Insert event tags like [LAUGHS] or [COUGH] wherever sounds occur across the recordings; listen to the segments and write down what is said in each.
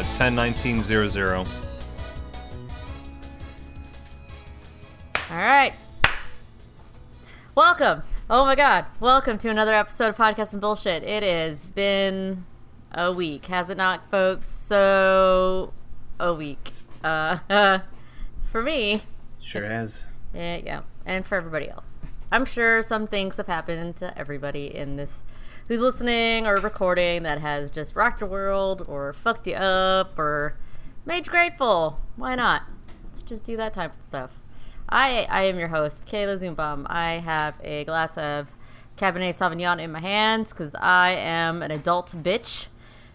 Kayla. Yeah, so 10, 19, 0, 0. All right. Welcome. Oh my God. Welcome to another episode of Podcast and Bullshit. It has been a week, has it not, folks? So, a week. Uh, [LAUGHS] for me, Sure has. yeah, yeah, and for everybody else. I'm sure some things have happened to everybody in this who's listening or recording that has just rocked your world or fucked you up or made you grateful. Why not? Let's just do that type of stuff. I I am your host, Kayla Zoombum. I have a glass of Cabernet Sauvignon in my hands because I am an adult bitch,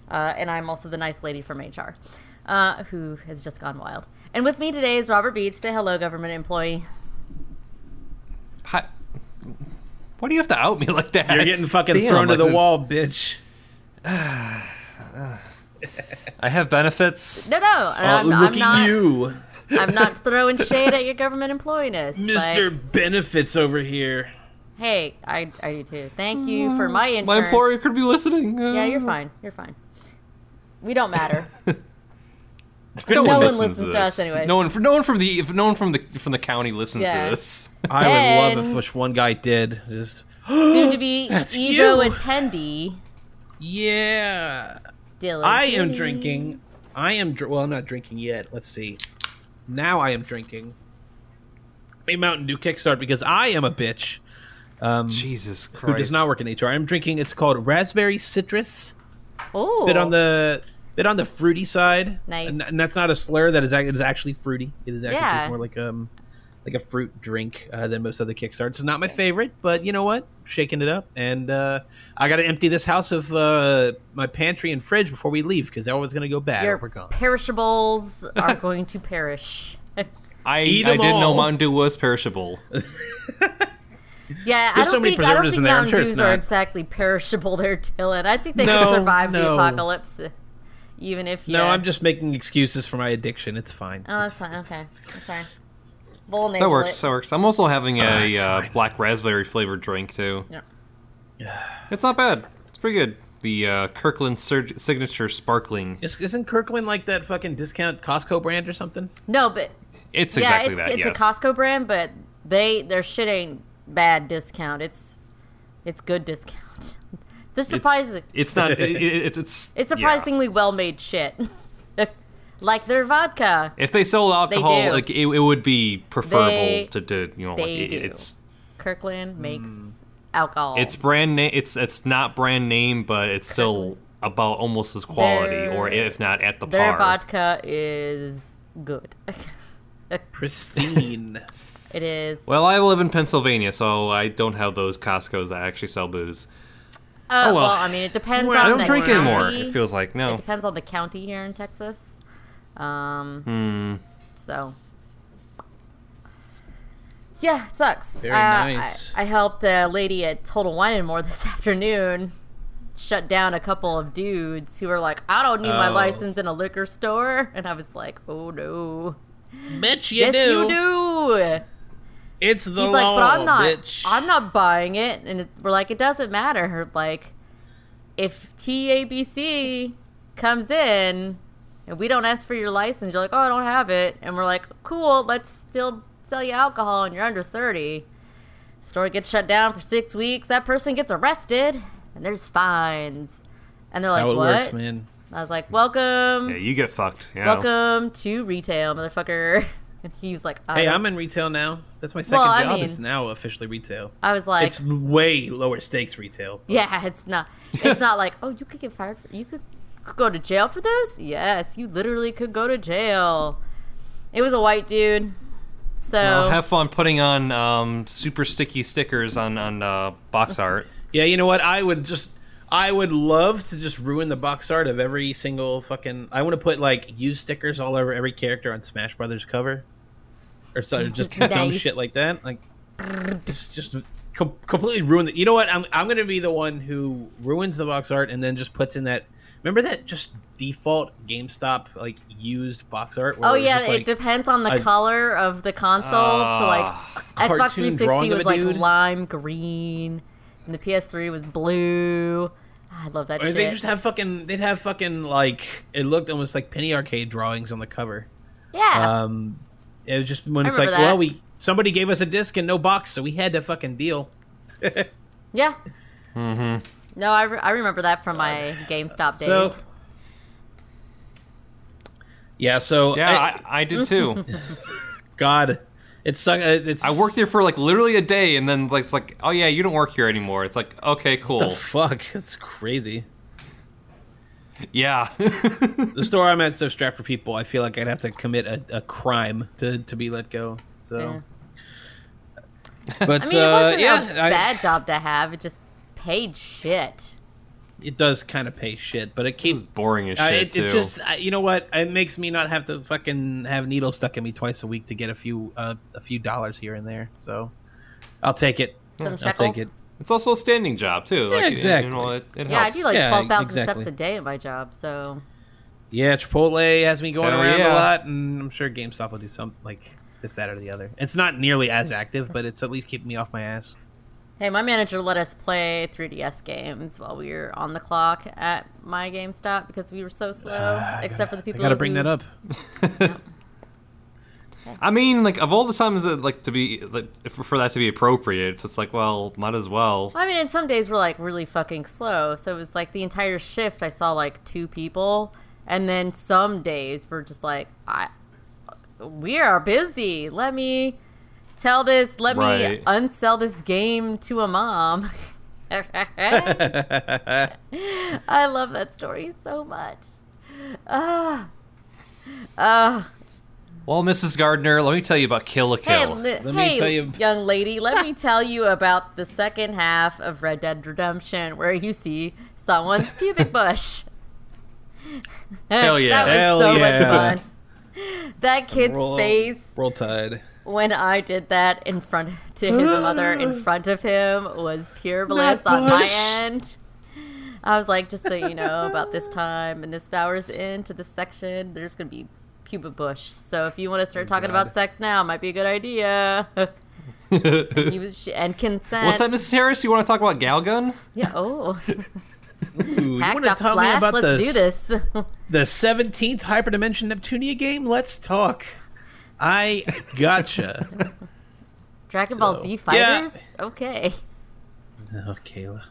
uh, and I'm also the nice lady from HR, uh, who has just gone wild. And with me today is Robert Beach. Say hello, government employee. Hi. Why do you have to out me [LAUGHS] like that? You're getting fucking Damn, thrown to like the wall, bitch. I have benefits. No, no, I'm, I'm look not. at you, I'm not [LAUGHS] throwing shade at your government employeeness. Mr. Like, Benefits over here. hey, I, I do too. Thank you for my insurance. My employer could be listening. Uh, Yeah, you're fine. You're fine. We don't matter. [LAUGHS] No, No one one listens, listens to, to us anyway. No one, no one from the, no one from the from the county listens Yeah. to this. I would love if just one guy did. Just [GASPS] Soon to be [GASPS] That's Ejo you. attendee. yeah. Dylan. I am drinking. I am. Dr- well, I'm not drinking yet. Let's see. Now I am drinking a Mountain Dew Kickstart because I am a bitch. Um, Jesus who does not work in HR. I'm drinking. It's called Raspberry Citrus. Ooh. bit on the bit on the fruity side. Nice. And, and that's not a slur. That is ac- it is actually fruity. It is actually Yeah. more like um like a fruit drink uh, than most other Kickstarts. It's not my favorite, but you know what? Shaking it up, and uh, I got to empty this house of uh, my pantry and fridge before we leave because they're always going to go bad. Your or we're gone. perishables are going to perish. [LAUGHS] I, Eat I 'em didn't know all. Mountain Dew was perishable. [LAUGHS] Yeah, I don't so many think I don't think in there, I'm Mountain sure Dews are exactly perishable there, Dylan. I think they No, can survive the apocalypse, even if you. No, I'm just making excuses for my addiction. It's fine. Oh, that's It's- fine. it's- Okay, that's fine. Full That name works. That works. I'm also having a it's uh, black raspberry flavored drink too. Yeah. Yeah. It's not bad. It's pretty good. The uh, Kirkland Sur- signature sparkling. Is- Isn't Kirkland like that fucking discount Costco brand or something? No, but It's yeah, exactly it's that. it's yes. a Costco brand, but they their shit ain't bad discount. It's it's good discount. This It's, surprising. It's, it's not. It, it, [LAUGHS] it's it's. yeah. surprisingly well made shit. [LAUGHS] like their vodka. If they sold alcohol, do. like it, it would be preferable They- to, to you know like they it, do. it's Kirkland makes Hmm. alcohol. it's brand name. It's it's not brand name, but it's still about almost as quality, Their- or if not at the their par. vodka is good. [LAUGHS] Pristine. it is. Well, I live in Pennsylvania, so I don't have those Costco's that actually sell booze. Uh, Oh, well. well. I mean, it depends Well, on I don't the drink county. anymore. It feels like no. It depends on the county here in Texas. Um, Hmm. so yeah, it sucks. Very Uh, nice. I, I helped a lady at Total Wine and More [LAUGHS] this afternoon shut down a couple of dudes who were like, "I don't need my Oh. license in a liquor store," and I was like, "Oh no." Bitch, you yes, do. you do. It's the He's law, like, but I'm not. bitch. I'm not buying it, and it, we're like, it doesn't matter. Like, if TABC comes in and we don't ask for your license, you're like, oh, I don't have it, and we're like, cool, let's still sell you alcohol, and you're under thirty. Store gets shut down for six weeks. That person gets arrested, and there's fines. And they're like, How it what? works, man. I was like, welcome, Yeah, you get fucked. Yeah. welcome to retail, motherfucker. [LAUGHS] And he was like, I Hey, don't- I'm in retail now. That's my second Well, I job. mean- it's now officially retail. I was like, it's way lower stakes retail. Yeah, it's not. It's not like oh, you could get fired. For, you could, could go to jail for this. Yes, you literally could go to jail. It was a white dude. So Well, have fun putting on um, super sticky stickers on on uh, box [LAUGHS] art. Yeah, you know what? I would just, I would love to just ruin the box art of every single fucking. I want to put like used stickers all over every character on Smash Brothers cover, or so, just [LAUGHS] dumb shit like that. Like, just just com- completely ruin the. You know what? I'm I'm gonna be the one who ruins the box art and then just puts in that. Remember that just default GameStop like used box art? where oh it yeah, just, it depends on the a- color of the console. so like Ah. Xbox 360 was like dude. lime green, and the PS3 was blue. I love that Or shit. they just have fucking. They'd have fucking like it looked almost like penny arcade drawings on the cover. yeah. Um, it was just when I it's like, that. well, we somebody gave us a disc and no box, so we had to fucking deal. [LAUGHS] yeah. Mm-hmm. No, I, re- I remember that from my GameStop days. So, yeah. So Yeah, I- I, I did too. [LAUGHS] God, it's suck. uh, It's I worked there for like literally a day, and then like it's like, oh yeah, you don't work here anymore. It's like, okay, The cool. fuck, [LAUGHS] that's crazy. Yeah. The [LAUGHS] store I'm at is so strapped for people. I feel like I'd have to commit a, a crime to to be let go. So, Yeah. but I mean, it uh, wasn't yeah, a I- bad job to have. It just paid shit. it does kind of pay shit, but it it keeps was boring as Uh, shit it, too. it just uh, you know what it makes me not have to fucking have needles stuck in me twice a week to get a few uh, a few dollars here and there. So I'll take it. Some I'll shekels. take it. It's also a standing job too. Yeah, like, exactly. You know, it, it Yeah, I do like Yeah, twelve thousand exactly. steps a day at my job. So Yeah, Chipotle has me going Hell around yeah. a lot, and I'm sure GameStop will do something like this, that, or the other. It's not nearly as active, but it's at least keeping me off my ass. hey, my manager let us play 3DS games while we were on the clock at my GameStop because we were so slow. Ah, I except gotta- for the people. I gotta who- bring that up. [LAUGHS] I mean, like of all the times that like to be like for, that to be appropriate, it's, it's like, well, might as well. I mean, and some days we're like really fucking slow. So it was like the entire shift. I saw like two people, and then some days we're just like, I, we are busy. Let me tell this. Let me unsell this game to a mom. [LAUGHS] [LAUGHS] I love that story so much. Ah, ah. Well, Mrs. Gardner, let me tell you about Kill a Hey, Kill. li- me hey, tell you- young lady, let me tell you about the second half of Red Dead Redemption, where you see someone's pubic bush. [LAUGHS] Hell yeah. that was Hell so yeah. much fun. That kid's Roll- face Roll Tide. when I did that in front to his mother in [LAUGHS] front of him was pure bliss Not on my end. I was like, just so you know, about this time and this hours into this section, there's gonna be pubic bush. So if you want to start oh, talking God. about sex now, might be a good idea. [LAUGHS] and, he was, and consent. What's that, Mrs. Harris? You want to talk about Galgun? Yeah. Oh, [LAUGHS] Ooh, you want to tell me about Let's the do this. the 17th Hyperdimension Neptunia game? Let's talk. I gotcha. [LAUGHS] Dragon Ball So, Z yeah. fighters. Okay. oh, Kayla.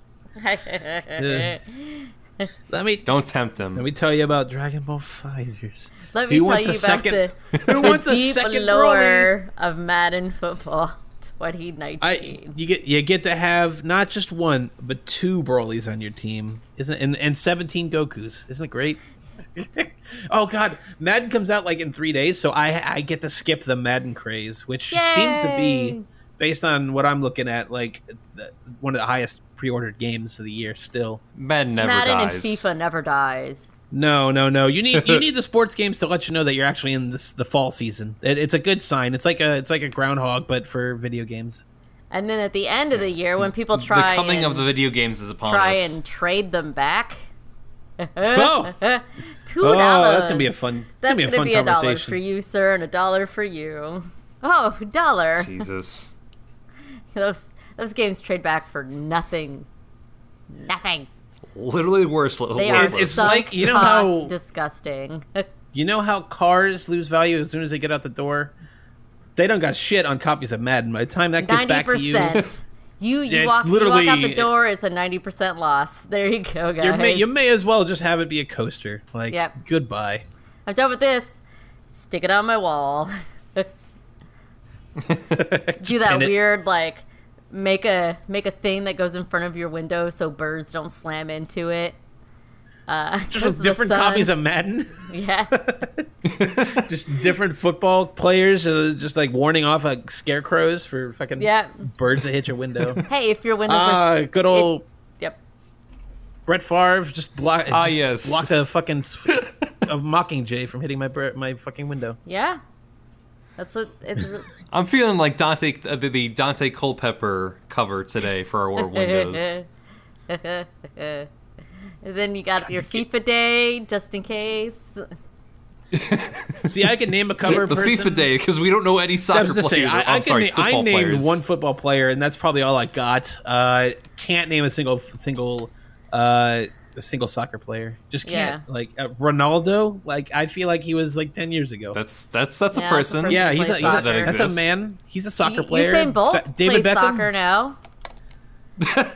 [LAUGHS] Let me Don't tempt them. let me tell you about Dragon Ball Fighters. Let me Who tell you a about second- the, [LAUGHS] Who the wants a deep second Broly? lore of Madden football [LAUGHS] 2019. I you get you get to have not just one but two Broly's on your team, isn't it? And, and seventeen Goku's, isn't it great? oh God, Madden comes out like in three days, so I I get to skip the Madden craze, which seems to be based on what I'm looking at like the, one of the highest pre-ordered games of the year. Still, Madden never Madden dies. and FIFA never dies. no, no, no. You need you [LAUGHS] need the sports games to let you know that you're actually in this the fall season. It, it's a good sign. It's like a it's like a groundhog, but for video games. And then at the end of the year, when people try The try coming and, of the video games is upon try us. and trade them back, [LAUGHS] Oh. [LAUGHS] two Oh, dollars. that's gonna be a fun. That's That's gonna be a fun a dollar for you, sir, and a dollar for you. Oh, dollar. Jesus. Those those games trade back for nothing. Nothing. Literally worse. They worthless. are it's sunk like- you know how- disgusting. [LAUGHS] You know how cars lose value as soon as they get out the door? They don't got shit on copies of Madden. By the time that gets Ninety back to you, percent. [LAUGHS] You you Yeah, it's walk you walk out the door. It's a ninety percent loss. There you go, guys. you may, you may as well just have it be a coaster. Like, Yep. goodbye. I'm done with this. Stick it on my wall. [LAUGHS] Do that pin it. weird like make a make a thing that goes in front of your window so birds don't slam into it. Uh, [LAUGHS] Just with different copies of Madden. yeah. [LAUGHS] just different football players, uh, just like warning off like scarecrows for fucking Yeah. birds that hit your window. [LAUGHS] Hey, if your windows Ah, are good old yep. Brett Favre just block. Ah, yes. blocked a fucking s- a mockingjay from hitting my my fucking window. Yeah. That's what it's. re- [LAUGHS] I'm feeling like Daunte, uh, the, the Daunte Culpepper cover today for our windows. and [LAUGHS] then you got your FIFA day just in case. [LAUGHS] See, I can name a cover the person. FIFA day because we don't know any I soccer was players. say, or- I, I I'm can sorry, na- football I named players. one football player, and that's probably all I got. Uh, can't name a single single uh, a single soccer player. Just can't like uh, Ronaldo. Like I feel like he was like ten years ago. That's that's that's a Yeah, it's a person. person. yeah, he's a, he's a. That that's a man. He's a soccer U- player. Usain Bolt Ba- David plays Beckham. soccer now. [LAUGHS]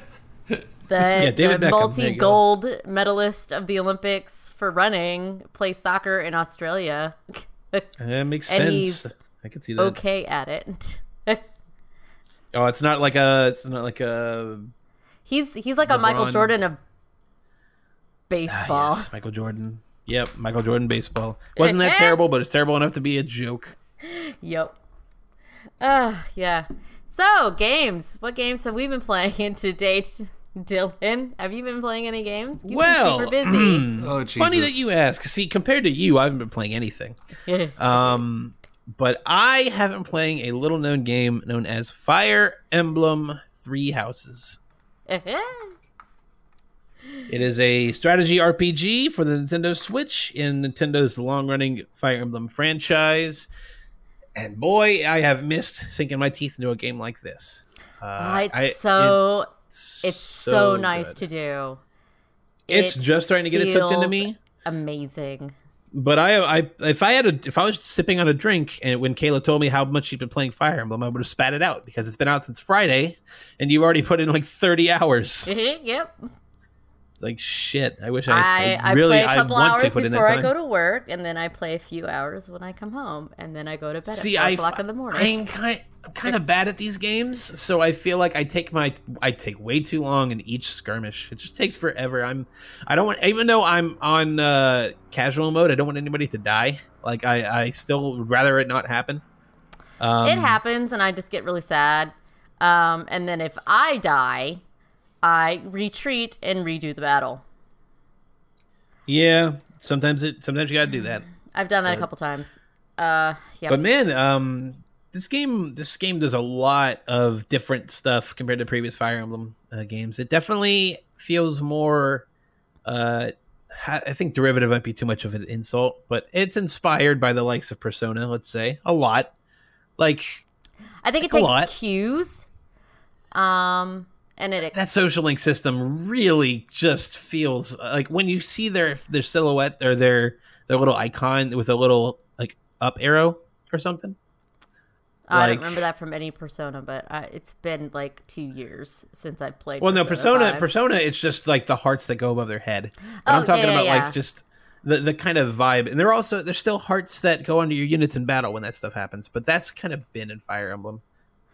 The, David the Beckham, there go. multi-gold medalist of the Olympics for running plays soccer in Australia. [LAUGHS] That makes And sense. he's I can see that. okay at it. [LAUGHS] Oh, it's not like a. It's not like a. he's he's like a Michael Jordan of Ah, baseball. yes, Michael Jordan. Yep, Michael Jordan baseball. [LAUGHS] Wasn't that terrible? But it's terrible enough to be a joke. [LAUGHS] Yep. Uh, yeah. So, games. What games have we been playing [LAUGHS] to date? Dylan, have you been playing any games? You've well, been super busy. Oh Jesus. funny that you ask. See, compared to you, I haven't been playing anything. Um, but I have been playing a little known game known as Fire Emblem Three Houses. It is a strategy RPG for the Nintendo Switch in Nintendo's long running Fire Emblem franchise. And boy, I have missed sinking my teeth into a game like this. Uh, Ah, it's I- so it's, it's so, nice good. to do. It's It just starting to get it hooked into me. Amazing. But I, I, if I had a, if I was sipping on a drink and when Kayla told me how much she'd been playing Fire Emblem, I would have spat it out because it's been out since Friday, and you already put in like thirty hours. [LAUGHS] yep. It's like shit. I wish I, I, I really, play a couple I want hours to put in that I go to work, and then I play a few hours when I come home, and then I go to bed See, at 4 I, o'clock in the morning. I'm kind, I'm kind of bad at these games, so I feel like I take my, I take way too long in each skirmish. It just takes forever. I'm, I don't want, even though I'm on uh, casual mode, I don't want anybody to die. Like I, I still would rather it not happen. Um, it happens, and I just get really sad. Um, and then if I die, I retreat and redo the battle. Yeah, sometimes it, sometimes you gotta do that. I've done that a couple times. Uh, yeah. But man, um, this game this game does a lot of different stuff compared to previous Fire Emblem uh, games. It definitely feels more. Uh, I think derivative might be too much of an insult, but it's inspired by the likes of Persona. Let's say a lot. Like I think it a takes lot. cues. Um, and it that social link system really just feels like when you see their their silhouette or their their little icon with a little like up arrow or something. I don't remember that from any Persona, but uh, it's been like two years since I played. Well, no, Persona, 5. Persona, it's just like the hearts that go above their head. But Oh, I'm talking yeah, about yeah. like just the the kind of vibe, and there are also there's still hearts that go under your units in battle when that stuff happens. But that's kind of been in Fire Emblem.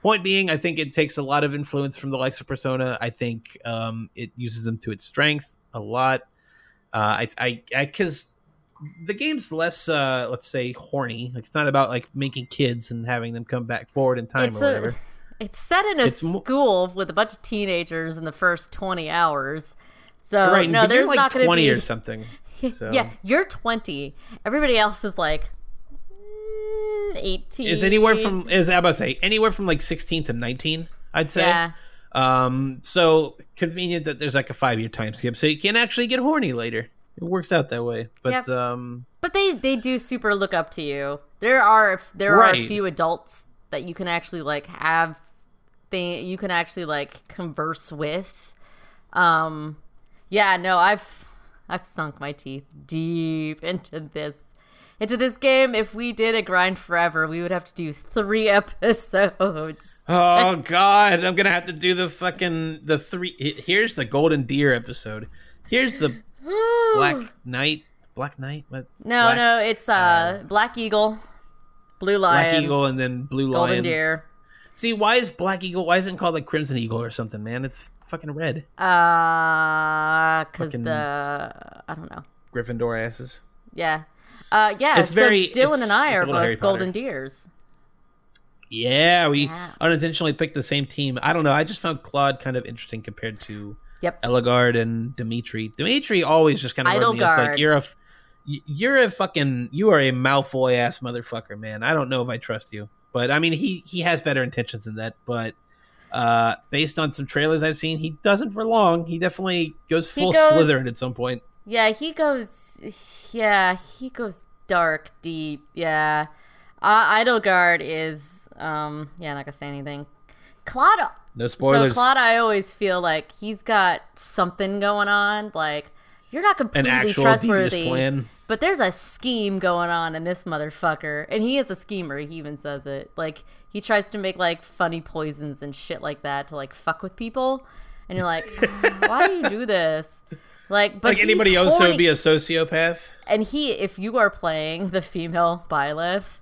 Point being, I think it takes a lot of influence from the likes of Persona. I think um, it uses them to its strength a lot. Uh, I, I, because the game's less, uh, let's say, horny. Like it's not about like making kids and having them come back forward in time It's or a- whatever. It's set in a It's mo- school with a bunch of teenagers in the first twenty hours. So right, no, there's like not going to twenty be. or something. [LAUGHS] So. Yeah, you're twenty. Everybody else is like mm, eighteen. is anywhere from is I about to say anywhere from like 16 to 19 i'd say yeah. um so convenient that there's like a five year time skip so you can actually get horny later it works out that way but um But they they do super look up to you. There are there are a few adults that you can actually like have thing you can actually like converse with. Um yeah, no, I've I've sunk my teeth deep [LAUGHS] into this into this game. If we did a grind forever, we would have to do 3 [LAUGHS] episodes. oh god i'm gonna have to do the fucking the three here's the golden deer episode here's the [SIGHS] black knight black knight what No, Black- no, it's uh, Black Eagle, Blue Lion, black eagle and then blue Golden lion Deer. see why is black eagle why isn't it called like crimson eagle or something man it's fucking red Uh, cause Fucking- the I don't know. gryffindor asses Yeah. Uh, yeah. It's so very- Dylan and I are both golden deers. Yeah, we Yeah. unintentionally picked the same team. I don't know. I just found Claude kind of interesting compared to Yep. Edelgard and Dimitri. Dimitri always just kind of as like you're a, you're a fucking, you are a Malfoy ass motherfucker, man. I don't know if I trust you, but I mean he he has better intentions than that. But uh, based on some trailers I've seen, he doesn't for long. He definitely goes full goes- Slytherin at some point. Yeah, he goes. Yeah, he goes dark, deep. Yeah. Uh, Edelgard is. Um. Yeah, not gonna say anything. Claude No spoilers. So Claude, I always feel like he's got something going on. Like you're not completely trustworthy, but there's a scheme going on in this motherfucker, and he is a schemer. He even says it. Like he tries to make like funny poisons and shit like that to like fuck with people, and you're like, "Ah, [LAUGHS] why do you do this? Like, but Like anybody else, horny- would be a sociopath. and he if you are playing the female Byleth,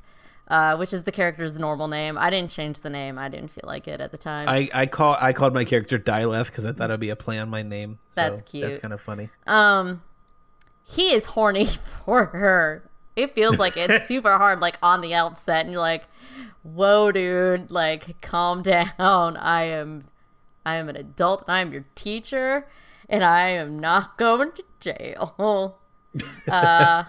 uh, which is the character's normal name, I didn't change the name. I didn't feel like it at the time. I I call I called my character Dileth because I thought it'd be a play on my name. So That's cute. That's kind of funny. um, he is horny [LAUGHS] for her. It feels like it's [LAUGHS] super hard, like on the outset, and you're like, "Whoa, dude! Like, calm [LAUGHS] down. I am, I am an adult. And I am your teacher, and I am not going to jail." [LAUGHS] uh,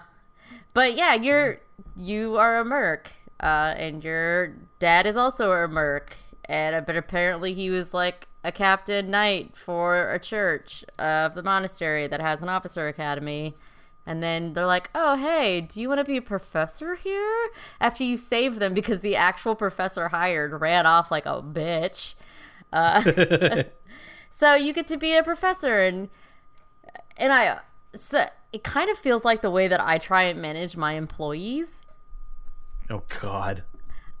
but yeah, you're you are a merc, uh, and your dad is also a merc, and uh, but apparently he was like a captain knight for a church of the monastery that has an officer academy. And then they're like, "Oh, hey, do you want to be a professor here?" After you save them because the actual professor hired ran off like a bitch. Uh, [LAUGHS] [LAUGHS] so you get to be a professor, and and I so it kind of feels like the way that I try and manage my employees, Oh God.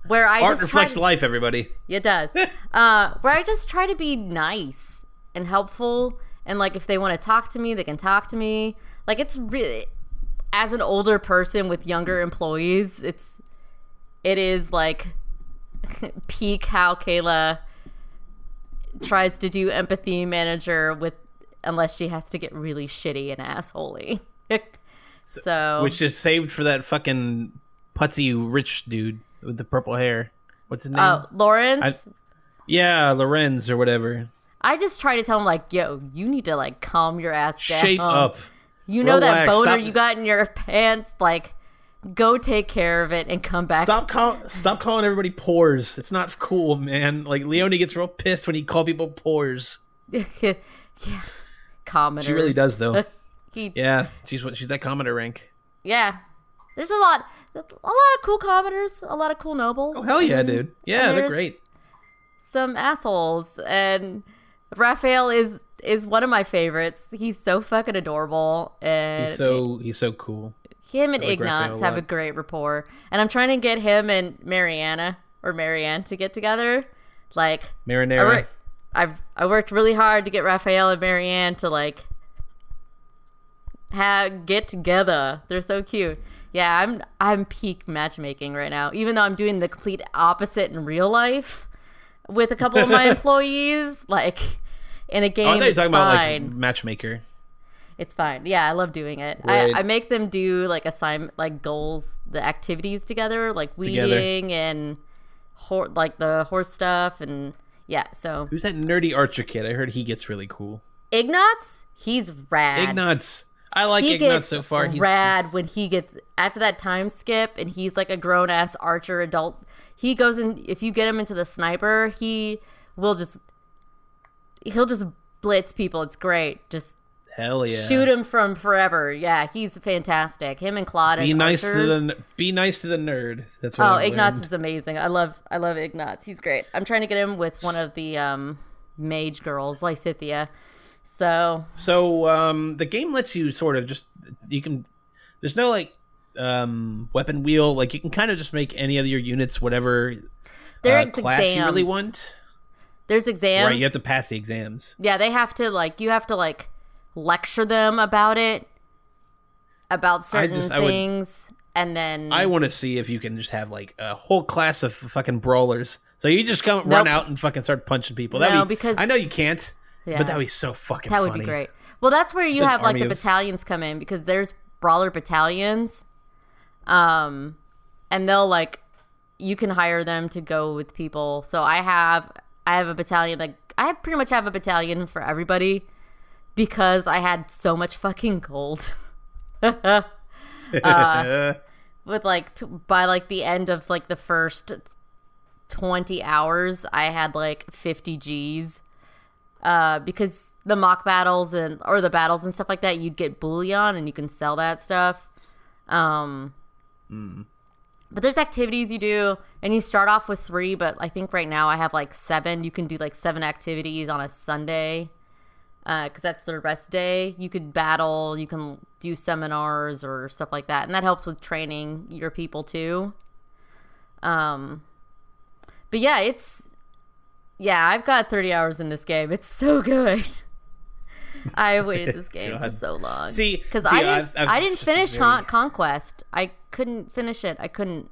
where I Art reflects to- life, everybody. It does. [LAUGHS] uh, where I just try to be nice and helpful, and like if they want to talk to me, they can talk to me. Like it's really, as an older person with younger employees, it's it is like [LAUGHS] peak how Kayla tries to do empathy manager with unless she has to get really shitty and assholey. [LAUGHS] so Which is saved for that fucking putzy rich dude with the purple hair. What's his uh, name? oh, Lawrence. I- yeah, Lorenz or whatever. I just try to tell him like, yo, you need to like calm your ass down. Shape up. You know that boner Stop- you got in your pants? Like, go take care of it and come back. Stop call, Stop calling everybody pores. It's not cool, man. Like Leonie gets real pissed when he call people pores. [LAUGHS] yeah. Commoners. She really does, though. [LAUGHS] He, yeah, she's what she's that commenter rank. yeah. There's a lot, a lot of cool commoners, a lot of cool nobles. Oh hell yeah, and dude. Yeah, they're great. Some assholes, and Raphael is is one of my favorites. He's so fucking adorable, and He's so he's so cool. Him and like Ignatz have a great rapport. And I'm trying to get him and Mariana or Marianne to get together. Like, I Marinara. worked, I've I worked really hard to get Raphael and Marianne to like have get together. They're so cute. Yeah, I'm I'm peak matchmaking right now. Even though I'm doing the complete opposite in real life with a couple of my [LAUGHS] employees, like in a Oh, I game, were it's talking about fine. like matchmaker. It's fine. Yeah, I love doing it. I, I make them do like assignment, like goals, the activities together, like Together. weeding and hor- like the horse stuff, and yeah. So Who's that nerdy archer kid? I heard he gets really cool. Ignatz, he's rad. Ignatz. I like he Ignatz so far. He's, rad when he gets after that time skip, and he's like a grown ass archer adult. He goes in. If you get him into the sniper, he will just he'll just blitz people. It's great. Just hell yeah. shoot him from forever. Yeah, he's fantastic. Him and Claude Be nice archers. to the be nice to the nerd. That's what Oh, I've Ignatz learned. is amazing. I love I love Ignatz. He's great. I'm trying to get him with one of the um mage girls, Lysithea. So So um, the game lets you sort of just you can. There's no like um, weapon wheel. Like you can kind of just make any of your units whatever there's uh, class you really want. There's exams. Right, you have to pass the exams. yeah, they have to like you have to like lecture them about it, about certain just- I would- things, and then I want to see if you can just have like a whole class of fucking brawlers. So you just come run out and fucking start punching people. That'd No, be, because- I know you can't, yeah, but that would be so fucking that would be great. Well, that's where you An have like the of- battalions come in because there's brawler battalions, um, and they'll like you can hire them to go with people. So I have I have a battalion like I pretty much have a battalion for everybody because I had so much fucking gold. [LAUGHS] Uh, with like t- by like the end of like the first 20 hours i had like 50 g's uh because the mock battles and or the battles and stuff like that you'd get bullion and you can sell that stuff um but there's activities you do, and you start off with three, but I think right now I have like seven. You can do like seven activities on a Sunday because that's the rest day. You could battle, you can do seminars or stuff like that, and that helps with training your people too. Um, but yeah, it's yeah, I've got 30 hours in this game. It's so good. [LAUGHS] I waited this [LAUGHS] game for so long. See- because I didn't, I've- I've I didn't finish Con- Conquest. I couldn't finish it. I couldn't.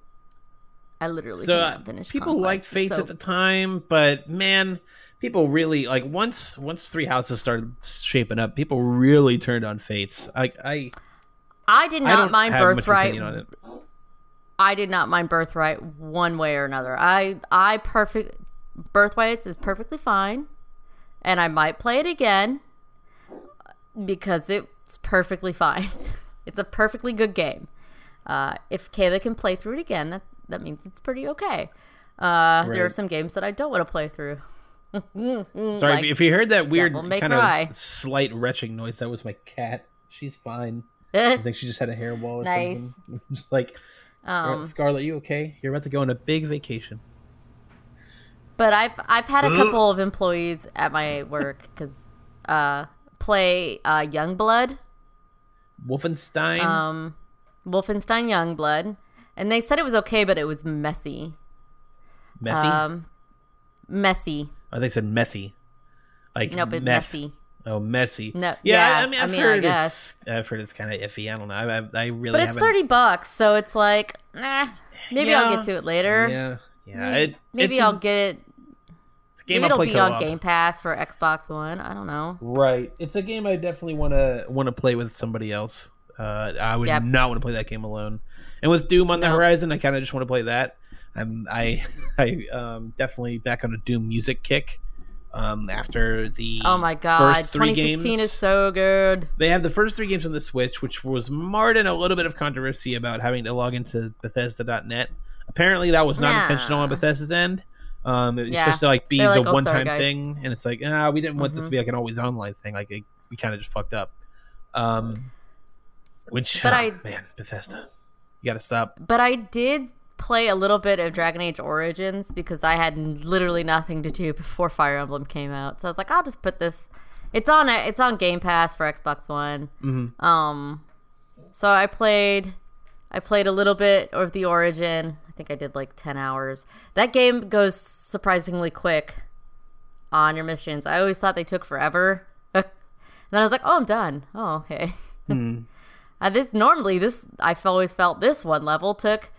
I literally So could uh, not finish. people Conquest. liked Fates So- at the time, but man, people really like once once Three Houses started shaping up, people really turned on Fates. I I, I did not don't mind Birthright. I did not mind Birthright one way or another. I I perfect Birthrights is perfectly fine, and I might play it again because it's perfectly fine. [LAUGHS] it's a perfectly good game. Uh, if Kayla can play through it again, that that means it's pretty okay. Uh, There are some games that I don't want to play through. [LAUGHS] Sorry Like if you heard that weird kind Cry. of slight retching noise. That was my cat. She's fine. [LAUGHS] I think she just had a hairball or Nice. something. [LAUGHS] just like Scar- um, Scarlett, you okay? You're about to go on a big vacation. But I've I've had a couple of employees at my work because uh, play uh, Youngblood, Wolfenstein. um, Wolfenstein Youngblood, and they said it was okay, but it was messy. Methy. Um, messy. Oh, they said methy. Like Nope, it's meth. messy. Oh, messy. No- yeah, yeah, I mean, I I've mean, I heard guess. it's. I've heard it's kind of iffy. I don't know. I, I, I really. But it's haven't- thirty bucks, so it's like, nah. Maybe I'll get to it later. Yeah, yeah. Maybe, It, maybe it's, I'll get it. It's a game Maybe I'll it'll play be on. Game Pass for Xbox One. I don't know. Right. It's a game I definitely want to want to play with somebody else. Uh, I would Yep. not want to play that game alone. And with Doom on the No. horizon, I kind of just want to play that. I'm I [LAUGHS] I um definitely back on a Doom music kick. Um, after the Oh my god, first three 2016 games, is so good. they have the first three games on the Switch, which was marred in a little bit of controversy about having to log into Bethesda.net. Apparently, that was not Nah. intentional on Bethesda's end. Um, it was Yeah. supposed to like be They're the "Oh, one-time guys." thing, and it's like, ah, we didn't want this Mhm. to be like an always online thing. Like it, we kind of just fucked up. Um, which, But ah, I- man, Bethesda, you got to stop. But I did play a little bit of Dragon Age Origins because I had literally nothing to do before Fire Emblem came out. So I was like, I'll just put this. It's on a, it's on Game Pass for Xbox One. Mhm. Um, so I played, I played a little bit of the Origin. I think I did like ten hours. That game goes surprisingly quick on your missions. I always thought they took forever. [LAUGHS] and then I was like, oh, I'm done. Oh, okay. Hmm. [LAUGHS] Uh, this normally this I've always felt this one level took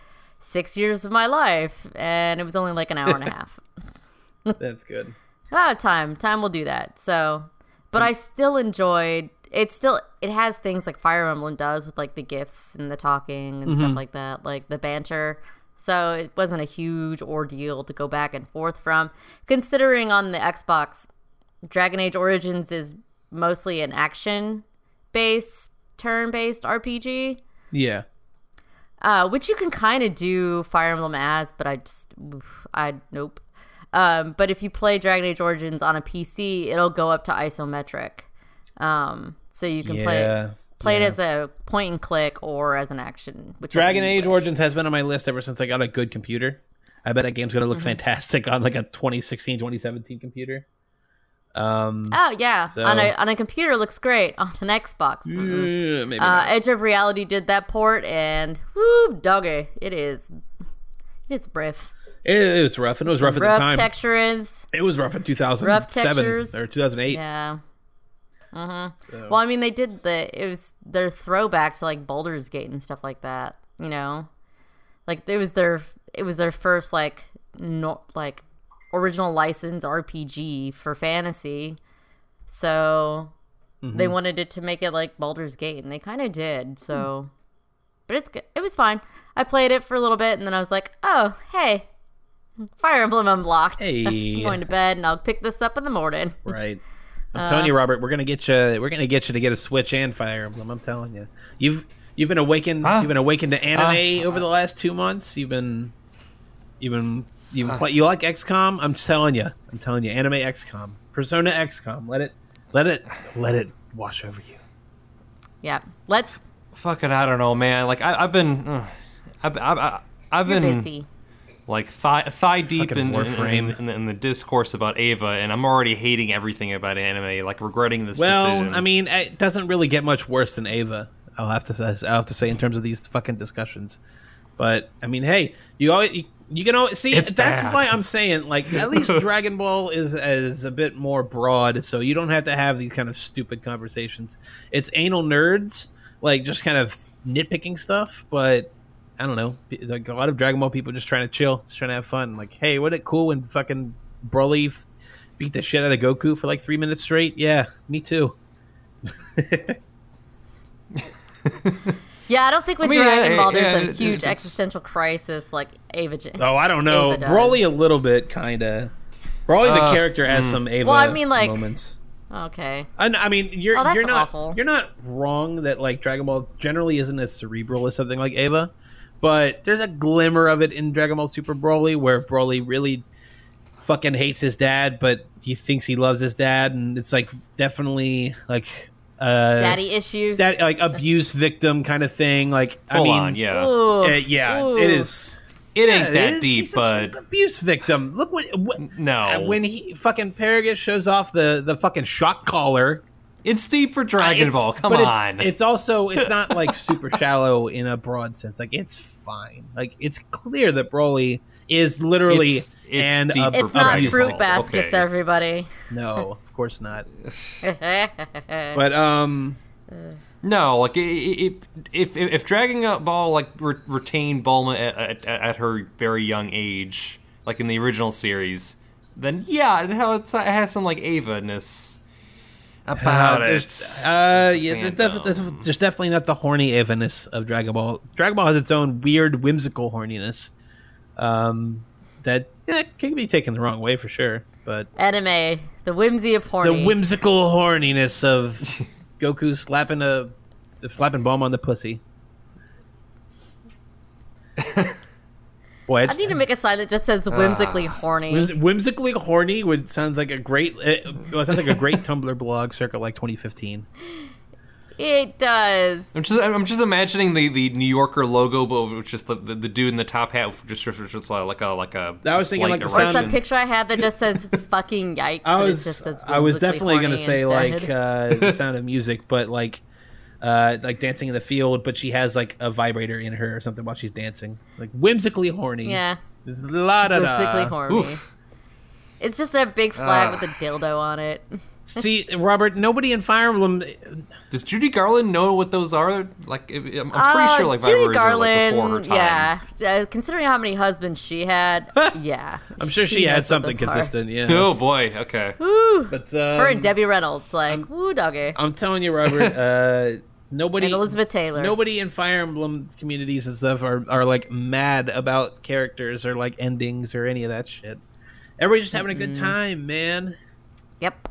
six years of my life, and it was only like an hour and a half. [LAUGHS] That's good. Ah, time, time will do that. So, but I still enjoyed. It still it has things like Fire Emblem does with like the gifts and the talking and stuff like that, like the banter. So it wasn't a huge ordeal to go back and forth from. Considering on the Xbox, Dragon Age Origins is mostly an action based, turn based RPG. Yeah. Uh, which you can kind of do Fire Emblem as, but I just, oof, I nope. Um, but if you play Dragon Age Origins on a PC, it'll go up to isometric, um, so you can play yeah. play yeah. it as a point and click or as an action. whichever Dragon Age. Origins has been on my list ever since I got a good computer. I bet that game's gonna look Mm-hmm. fantastic on like a 2016, 2017 computer. Um, Oh yeah, So- on a on a computer it looks great. On an Xbox, uh, maybe uh. Edge of Reality did that port, and whoo, doggy, it is, it is rough. It, it was rough, and it was rough at the time. textures. It was rough in 2007 or 2008. Yeah. Mm-hmm. So- Well, I mean, they did the it was their throwback to like Baldur's Gate and stuff like that. You know, like it was their it was their first like not like original license RPG for fantasy. So Mm-hmm. they wanted it to make it like Baldur's Gate, and they kind of did. So, but it's good. It was fine. I played it for a little bit, and then I was like, oh hey, Fire Emblem unlocked. Hey. [LAUGHS] I'm going to bed, and I'll pick this up in the morning. [LAUGHS] Right. I'm Uh, telling you, Robert, we're gonna get you. We're gonna get you to get a Switch and Fire Emblem. I'm telling you. You've you've been awakened. Huh? You've been awakened to anime Uh, over the last two months. You've been you've been you've play, you like XCOM. I'm telling you. I'm telling you. Anime XCOM. Persona XCOM. Let it let it let it wash over you. Yeah, let's Fucking, I don't know, man. Like I, I've been, uh, I've, I've, I've been busy. like thigh, thigh deep in, in, Warframe. in, in, the, in the discourse about Ava, and I'm already hating everything about anime, like regretting this Well, decision. I mean, it doesn't really get much worse than Ava. I'll have to say, I'll have to say in terms of these fucking discussions. But I mean, hey, you always you, you can always see. It's that's bad. why I'm saying like at least [LAUGHS] Dragon Ball is is a bit more broad, so you don't have to have these kind of stupid conversations. It's anal nerds like just kind of nitpicking stuff, but. I don't know. Like a lot of Dragon Ball people just trying to chill, just trying to have fun. Like, hey, wasn't it cool when fucking Broly f- beat the shit out of Goku for like three minutes straight? Yeah, me too. [LAUGHS] [LAUGHS] Yeah, I don't think with I mean, Dragon yeah, Ball yeah, there's it- a huge it's- existential crisis like Ava. J- Oh, I don't know. Ava. Broly a little bit, kind of. Broly the Uh, character has some Ava Well, I mean, like- moments. Okay. And I mean, you're Oh, you're not awful. you're not wrong that like Dragon Ball generally isn't as cerebral as something like Ava, but there's a glimmer of it in Dragon Ball Super Broly where Broly really fucking hates his dad, but he thinks he loves his dad, and it's like definitely like uh Daddy issues. that like abuse victim kind of thing. Like I mean, on, yeah. Ooh. uh, yeah, Ooh. it is. It Yeah, ain't it deep, he's a, but he's an abuse victim. Look what, what no, uh, when he fucking Paragus shows off the the fucking shock collar. it's deep for Dragon it's- Ball. Come but on, It's, it's also it's not [LAUGHS] like super shallow in a broad sense. Like it's fine. Like it's clear that Broly is literally It's- it's and deep ab- for it's not fruit baskets, Okay. everybody. No, of course not. but [LAUGHS] But um, No, like i- i- if if if Dragon Ball like re- retained Bulma at, at, at her very young age, like in the original series, then yeah, it has, it has some like Ava ness about uh, it. there's, uh, yeah, there's, def- there's- there's definitely not the horny Ava-ness of Dragon Ball. Dragon Ball has its own weird, whimsical horniness. Um, that yeah, can be taken the wrong way for sure. But anime, the whimsy of horny. the whimsical horniness of [LAUGHS] Goku slapping a slapping bomb on the pussy. Boy, I need to make a sign that just says whimsically Ah. horny. whimsically horny would sounds like a great. It, well, it sounds like a great [LAUGHS] Tumblr blog circa like 2015. It does. I'm just I'm just imagining the, the New Yorker logo, but with just the, the, the dude in the top hat, just just, just like a like a. I was thinking slight like the What's sound- that picture I had that just says "fucking yikes"? [LAUGHS] I and was it just says I was definitely gonna say instead. like [LAUGHS] uh, the sound of music, but like uh, like dancing in the field, but she has like a vibrator in her or something while she's dancing, like whimsically horny. yeah, Just la da whimsically horny. Oof. It's just a big flag Ah. with a dildo on it. [LAUGHS] See, Robert, nobody in Fire Emblem. Does Judy Garland know what those are? Like, I'm I'm pretty Uh, sure like Judy vibrators are like before her time. yeah. Uh, considering how many husbands she had, [LAUGHS] yeah. I'm sure she, had something those are. consistent. Yeah. Oh boy, okay. Woo. But um, Her and Debbie Reynolds, like, woo doggy. I'm telling you, Robert. [LAUGHS] Uh, nobody. And Elizabeth Taylor. Nobody in Fire Emblem communities and stuff are, are like mad about characters or like endings or any of that shit. Everybody's just having a good time, man. Yep.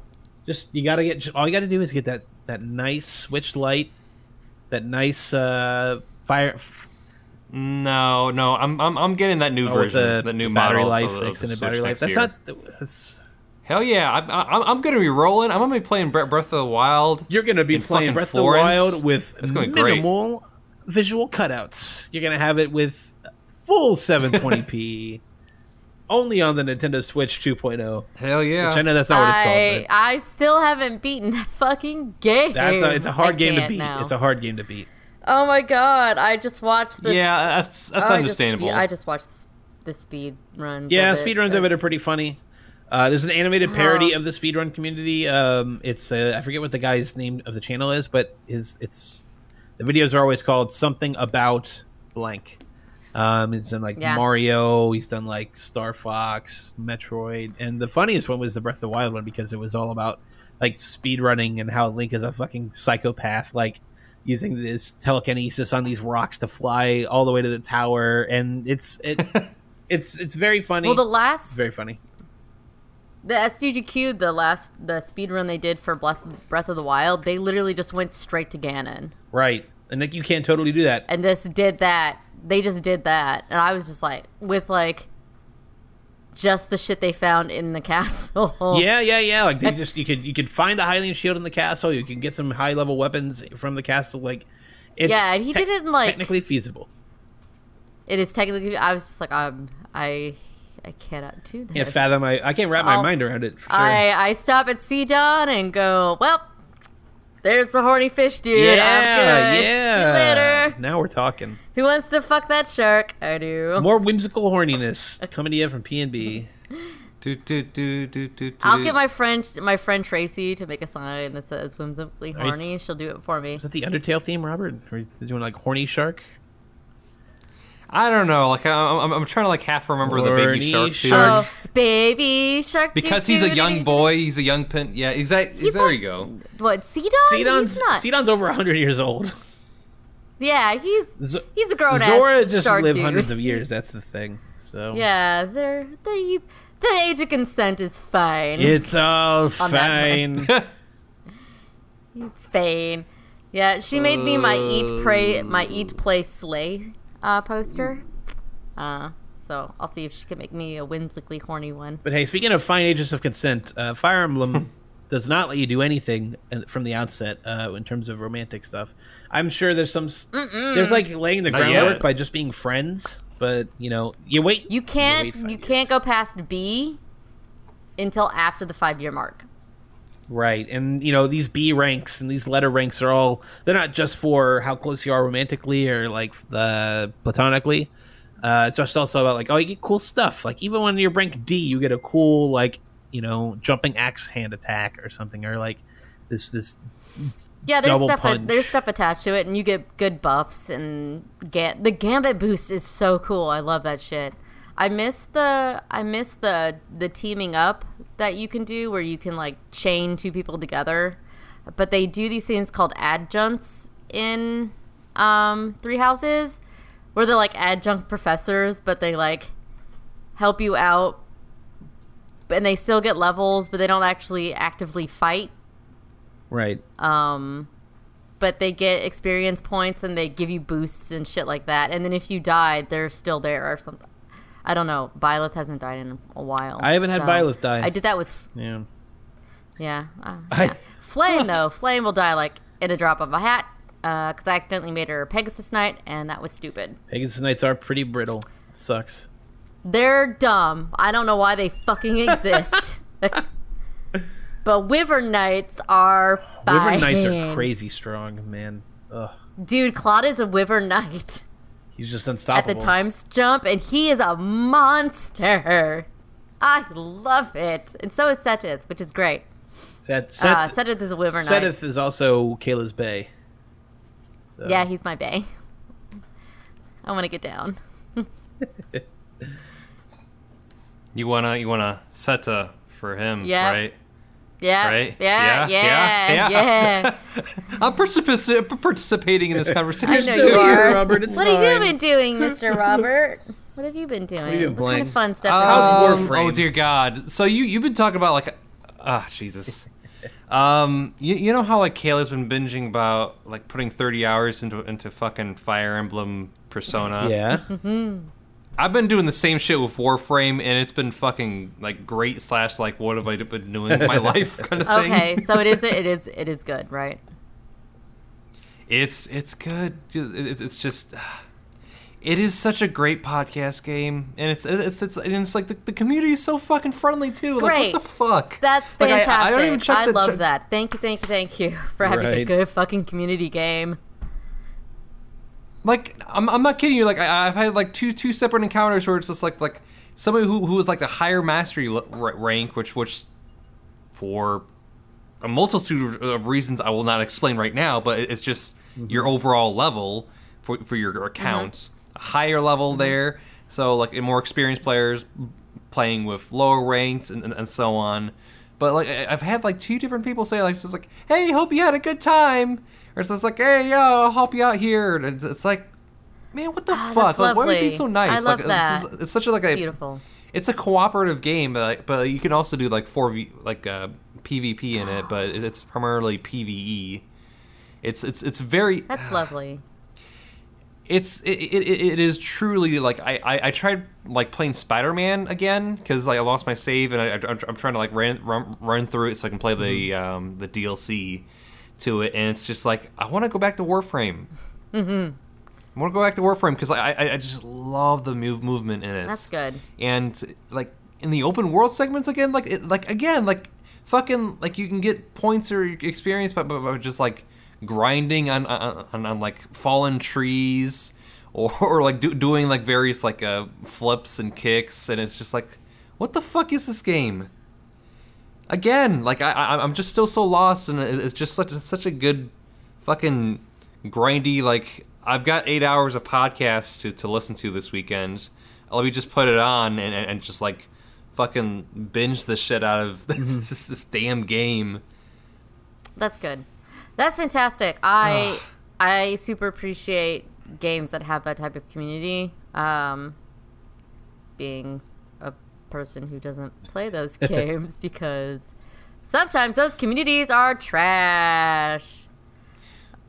Just you gotta get all you gotta do is get that that nice Switch Lite, that nice uh fire f- No, no, I'm I'm, I'm getting that new oh, version, the the new battery model life, of, the- of the Switch battery life. That's year. not. That's, Hell yeah, I'm, I'm I'm gonna be rolling. I'm gonna be playing Bre- Breath of the Wild. you're gonna be In playing Breath Florence? of the Wild with It's going great. minimal visual cutouts. You're gonna have it with full 720p, [LAUGHS] only on the Nintendo Switch 2.0. Hell yeah. Which I know that's not what it's called. But I still haven't beaten that fucking game. that's a, it's a hard I game to beat. now. It's a hard game to beat. Oh my god! I just watched this. yeah, that's that's I understandable. Just, I just watched the speed runs. Yeah, of it. speedruns of it are pretty funny. Uh, there's an animated parody Oh. of the speedrun community. Um, it's uh, I forget what the guy's name of the channel is, but his it's the videos are always called something about blank. Um, it's done like Yeah. Mario. He's done like Star Fox, Metroid, and the funniest one was the Breath of the Wild one because it was all about like speed running and how Link is a fucking psychopath, like using this telekinesis on these rocks to fly all the way to the tower, and it's it, [LAUGHS] it's it's very funny. Well, the last very funny. the SGDQ, the last the speed run they did for Breath, Breath of the Wild, they literally just went straight to Ganon, Right. And like you can't totally do that. and this did that. They just did that, and I was just like, with like, just the shit they found in the [LAUGHS] castle. Yeah, yeah, yeah. Like they just you could you could find the Hylian shield in the castle. You can get some high level weapons from the castle. Like it's Yeah, and he tec- didn't, like- technically feasible. It is technically. I was just like, um, I, I cannot do this. Can't fathom. I, I can't wrap my I'll- mind around it. For sure. I I stop at Sidon and go, well, there's the horny fish dude. I'm yeah, good. yeah. See you later. Now we're talking. Who wants to fuck that shark? I do. More whimsical horniness coming to you from P and B. Do, do, do, do, do, do. I'll get my friend my friend Tracy to make a sign that says whimsically Are you- horny. She'll do it for me. Is that the Undertale theme, Robert? Are you doing like horny shark? I don't know. Like I'm, I'm, I'm trying to like half remember the Horny baby shark too. shark. Oh, baby shark. Because he's a young boy. He's a young pin. Yeah, exactly. He's There like- you go. doo. What? Sidon? Sidon's He's not. Sidon's over hundred years old. Yeah, he's Z- he's a grown ass Zora just shark lived dude. hundreds of [LAUGHS] years. That's the thing. So Yeah, they're they're the age of consent is fine. it's all On that fine. [LAUGHS] [LAUGHS] It's fine. Yeah, she made me my eat pray my eat play slay uh, poster. Uh, so I'll see if she can make me a whimsically horny one. But hey, speaking of fine agents of consent, uh, Fire Emblem [LAUGHS] does not let you do anything uh, from the outset uh, in terms of romantic stuff. I'm sure there's some s there's like laying the Not groundwork yet. by just being friends, but you know, you wait. You can't wait five you can't go past B until after the five year mark. Right, and you know these B ranks and these letter ranks are all—they're not just for how close you are romantically or like uh, platonically. Uh, it's just also about like, oh, you get cool stuff. Like even when you're rank D, you get a cool like you know jumping axe hand attack or something, or like this this Yeah, there's stuff punch. there's stuff attached to it, and you get good buffs and get the gambit boost is so cool. I love that shit. I miss the I miss the the teaming up that you can do where you can like chain two people together, but they do these things called adjuncts in um, Three Houses, where they're like adjunct professors, but they like help you out, and they still get levels, but they don't actually actively fight right. um, but they get experience points and they give you boosts and shit like that. And then if you died, they're still there or something. I don't know. Byleth hasn't died in a while. I haven't had Byleth die. I did that with Yeah. yeah. Uh, I- yeah. [LAUGHS] Flayn though, Flayn will die like in a drop of a hat because I accidentally made her Pegasus Knight and that was stupid. Pegasus Knights are pretty brittle. It sucks. They're dumb. I don't know why they fucking [LAUGHS] exist. [LAUGHS] but Wyvern Knights are fine. Wyvern Knights are crazy strong, man. Ugh. Dude, Claude is a Wyvern Knight. He's just unstoppable. at the times jump, and he is a monster. I love it, and so is Seteth, which is great. Set, Uh, Set, Seteth is a Wyvern Knight. Seteth is also Kayla's Bay. So. Yeah, he's my Bay. I want to get down. [LAUGHS] You wanna you wanna Seta for him, Yeah. right? Yeah, Right? yeah, Yeah, yeah, yeah, yeah. yeah. [LAUGHS] I'm participa- participating in this [LAUGHS] conversation. I know still you are. Robert, it's what have you been doing, [LAUGHS] Mr. Robert? What have you been doing? you been what kind of fun stuff? How's have you Um, Warframe? Oh dear God! So you you've been talking about like, ah Jesus. Um, you, you know how like Kayla's been binging about like putting 30 hours into into fucking Fire Emblem Persona. Yeah. I've been doing the same shit with Warframe, and it's been fucking like great slash like what have I been doing with my [LAUGHS] life kind of thing. Okay, so it is it is it is good, right? It's it's good. It's it's just. It is such a great podcast game, and it's it's it's and it's like the, the community is so fucking friendly too. Like Great. what the fuck? That's Like, I- fantastic. I, don't even check I the love check- that. Thank you, thank you, thank you [LAUGHS] for having a good fucking community game. Like I'm, I'm not kidding you. Like I, I've had like two two separate encounters where it's just like like somebody who who was like the higher mastery l- r- rank, which which for a multitude of reasons I will not explain right now, but it's just mm-hmm. your overall level for for your account, mm-hmm. a higher level mm-hmm. there. So like more experienced players playing with lower ranks and, and, and so on. But like I- I've had like two different people say like it's just like, "Hey, hope you had a good time," or it's just like, "Hey, yo, I'll help you out here." And it's, it's like, man, what the Ah, fuck? Like, why are you being so nice? I love like, that. It's such a like a Beautiful. it's a cooperative game, but like, but you can also do like four v like uh, PvP in it, but it's primarily PVE. It's it's it's very That's lovely. it's it, it, it is truly like I, I, I tried like playing Spider Man again because like I lost my save and I, I I'm trying to like ran, run run through it so I can play the um the DLC to it and it's just like I want to go back to Warframe. I want to go back to Warframe because I, I I just love the move movement in it. That's good. And like in the open world segments again, like it, like again, like fucking like you can get points or experience by, by, by just like grinding on on, on, on like fallen trees [LAUGHS] or, or like do, doing like various like uh, flips and kicks, and it's just like, what the fuck is this game? Again, like I, I I'm just still so lost, and it's just such such a good fucking grindy like I've got eight hours of podcasts to, to listen to this weekend. Let me just put it on and, and, and just like fucking binge the shit out of [LAUGHS] this, this damn game. That's good. That's fantastic. I I super appreciate games that have that type of community. Um, being a person who doesn't play those [LAUGHS] games because sometimes those communities are trash.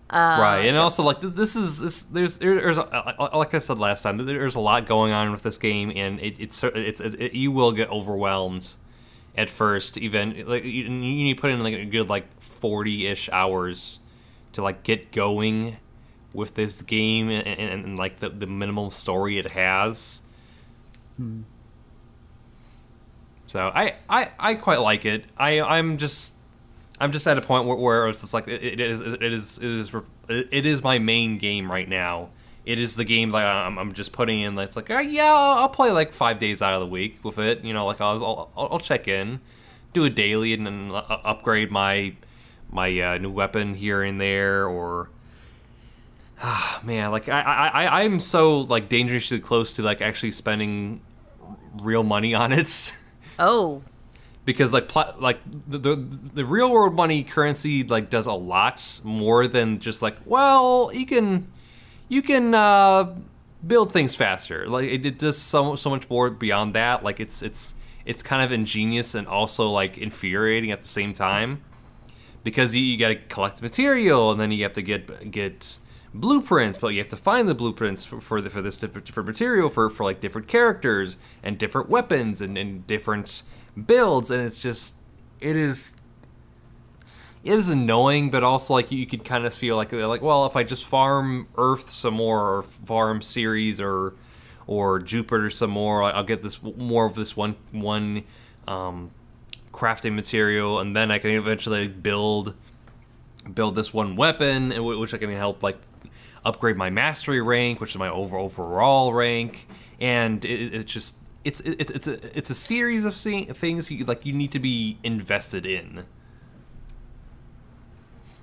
Uh, right, and also like this is this, there's there's a, like I said last time, there's a lot going on with this game, and it, it's uh, it's it, it, you will get overwhelmed at first. Even like you, you need to put in like a good like forty ish hours to like get going with this game and, and, and like the, the minimal story it has. Hmm. So I, I I quite like it. I I'm just I'm just at a point where, where it's just like it, it is it is it is it is my main game right now. It is the game that I'm, I'm just putting in. It's like, oh, yeah, I'll, I'll play like five days out of the week with it. You know, like I'll I'll, I'll check in, do a daily, and then uh, upgrade my my uh, new weapon here and there. Or ah, [SIGHS] man, like I I I'm so like dangerously close to like actually spending real money on it. [LAUGHS] Oh, because like pla- like the, the the real world money currency like does a lot more than just like well you can you can uh, build things faster. Like it, it does so so much more beyond that. Like it's it's it's kind of ingenious and also like infuriating at the same time. Because you, you got to collect material and then you have to get get blueprints but you have to find the blueprints for, for the for this different, material for for like different characters and different weapons and, and different builds and it's just it is it is annoying but also like you could kind of feel like like well if i just farm earth some more or farm ceres or or jupiter some more i'll get this more of this one one um, crafting material and then i can eventually build build this one weapon which i can help like upgrade my mastery rank which is my over overall rank and it, it's just it's it's it's a it's a series of things you like you need to be invested in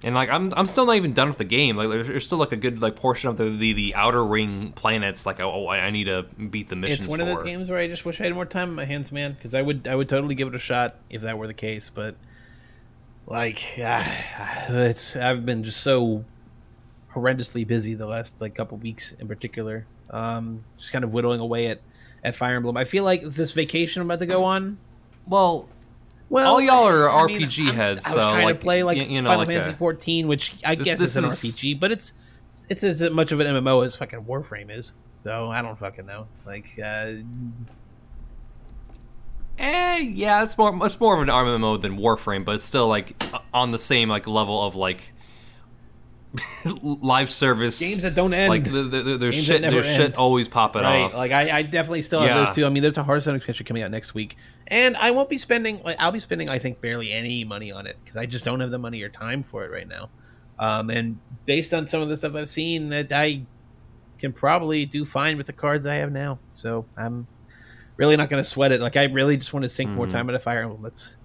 and like I'm, I'm still not even done with the game. Like there's, there's still like a good like portion of the the, the outer ring planets. Like oh, I I need to beat the missions. It's one for. of those games where I just wish I had more time in my hands, man. Because I would, I would totally give it a shot if that were the case. But like, [SIGHS] ah, it's I've been just so horrendously busy the last like couple weeks in particular. Um, just kind of whittling away at at Fire Emblem. I feel like this vacation I'm about to go on. Well, Well, All y'all are I mean, RPG I'm- heads, I was so, trying like, to play like you know, Final like Fantasy a- 14, which I This- guess this is an RPG, but it's it's as much of an MMO as fucking Warframe is. So I don't fucking know. Like, uh, eh, yeah, it's more it's more of an MMO than Warframe, but it's still like on the same like level of like [LAUGHS] live service games that don't end. Like the, the, the, there's Games shit, there's shit always popping right? off. Like I, I definitely still have Yeah. those two. I mean, there's a Hearthstone expansion coming out next week, and I won't be spending. Like, I'll be spending, I think, barely any money on it because I just don't have the money or time for it right now. Um, and based on some of the stuff I've seen, that I can probably do fine with the cards I have now. So I'm really not going to sweat it. Like I really just want to sink more Mhm. time into Fire Emblem. That's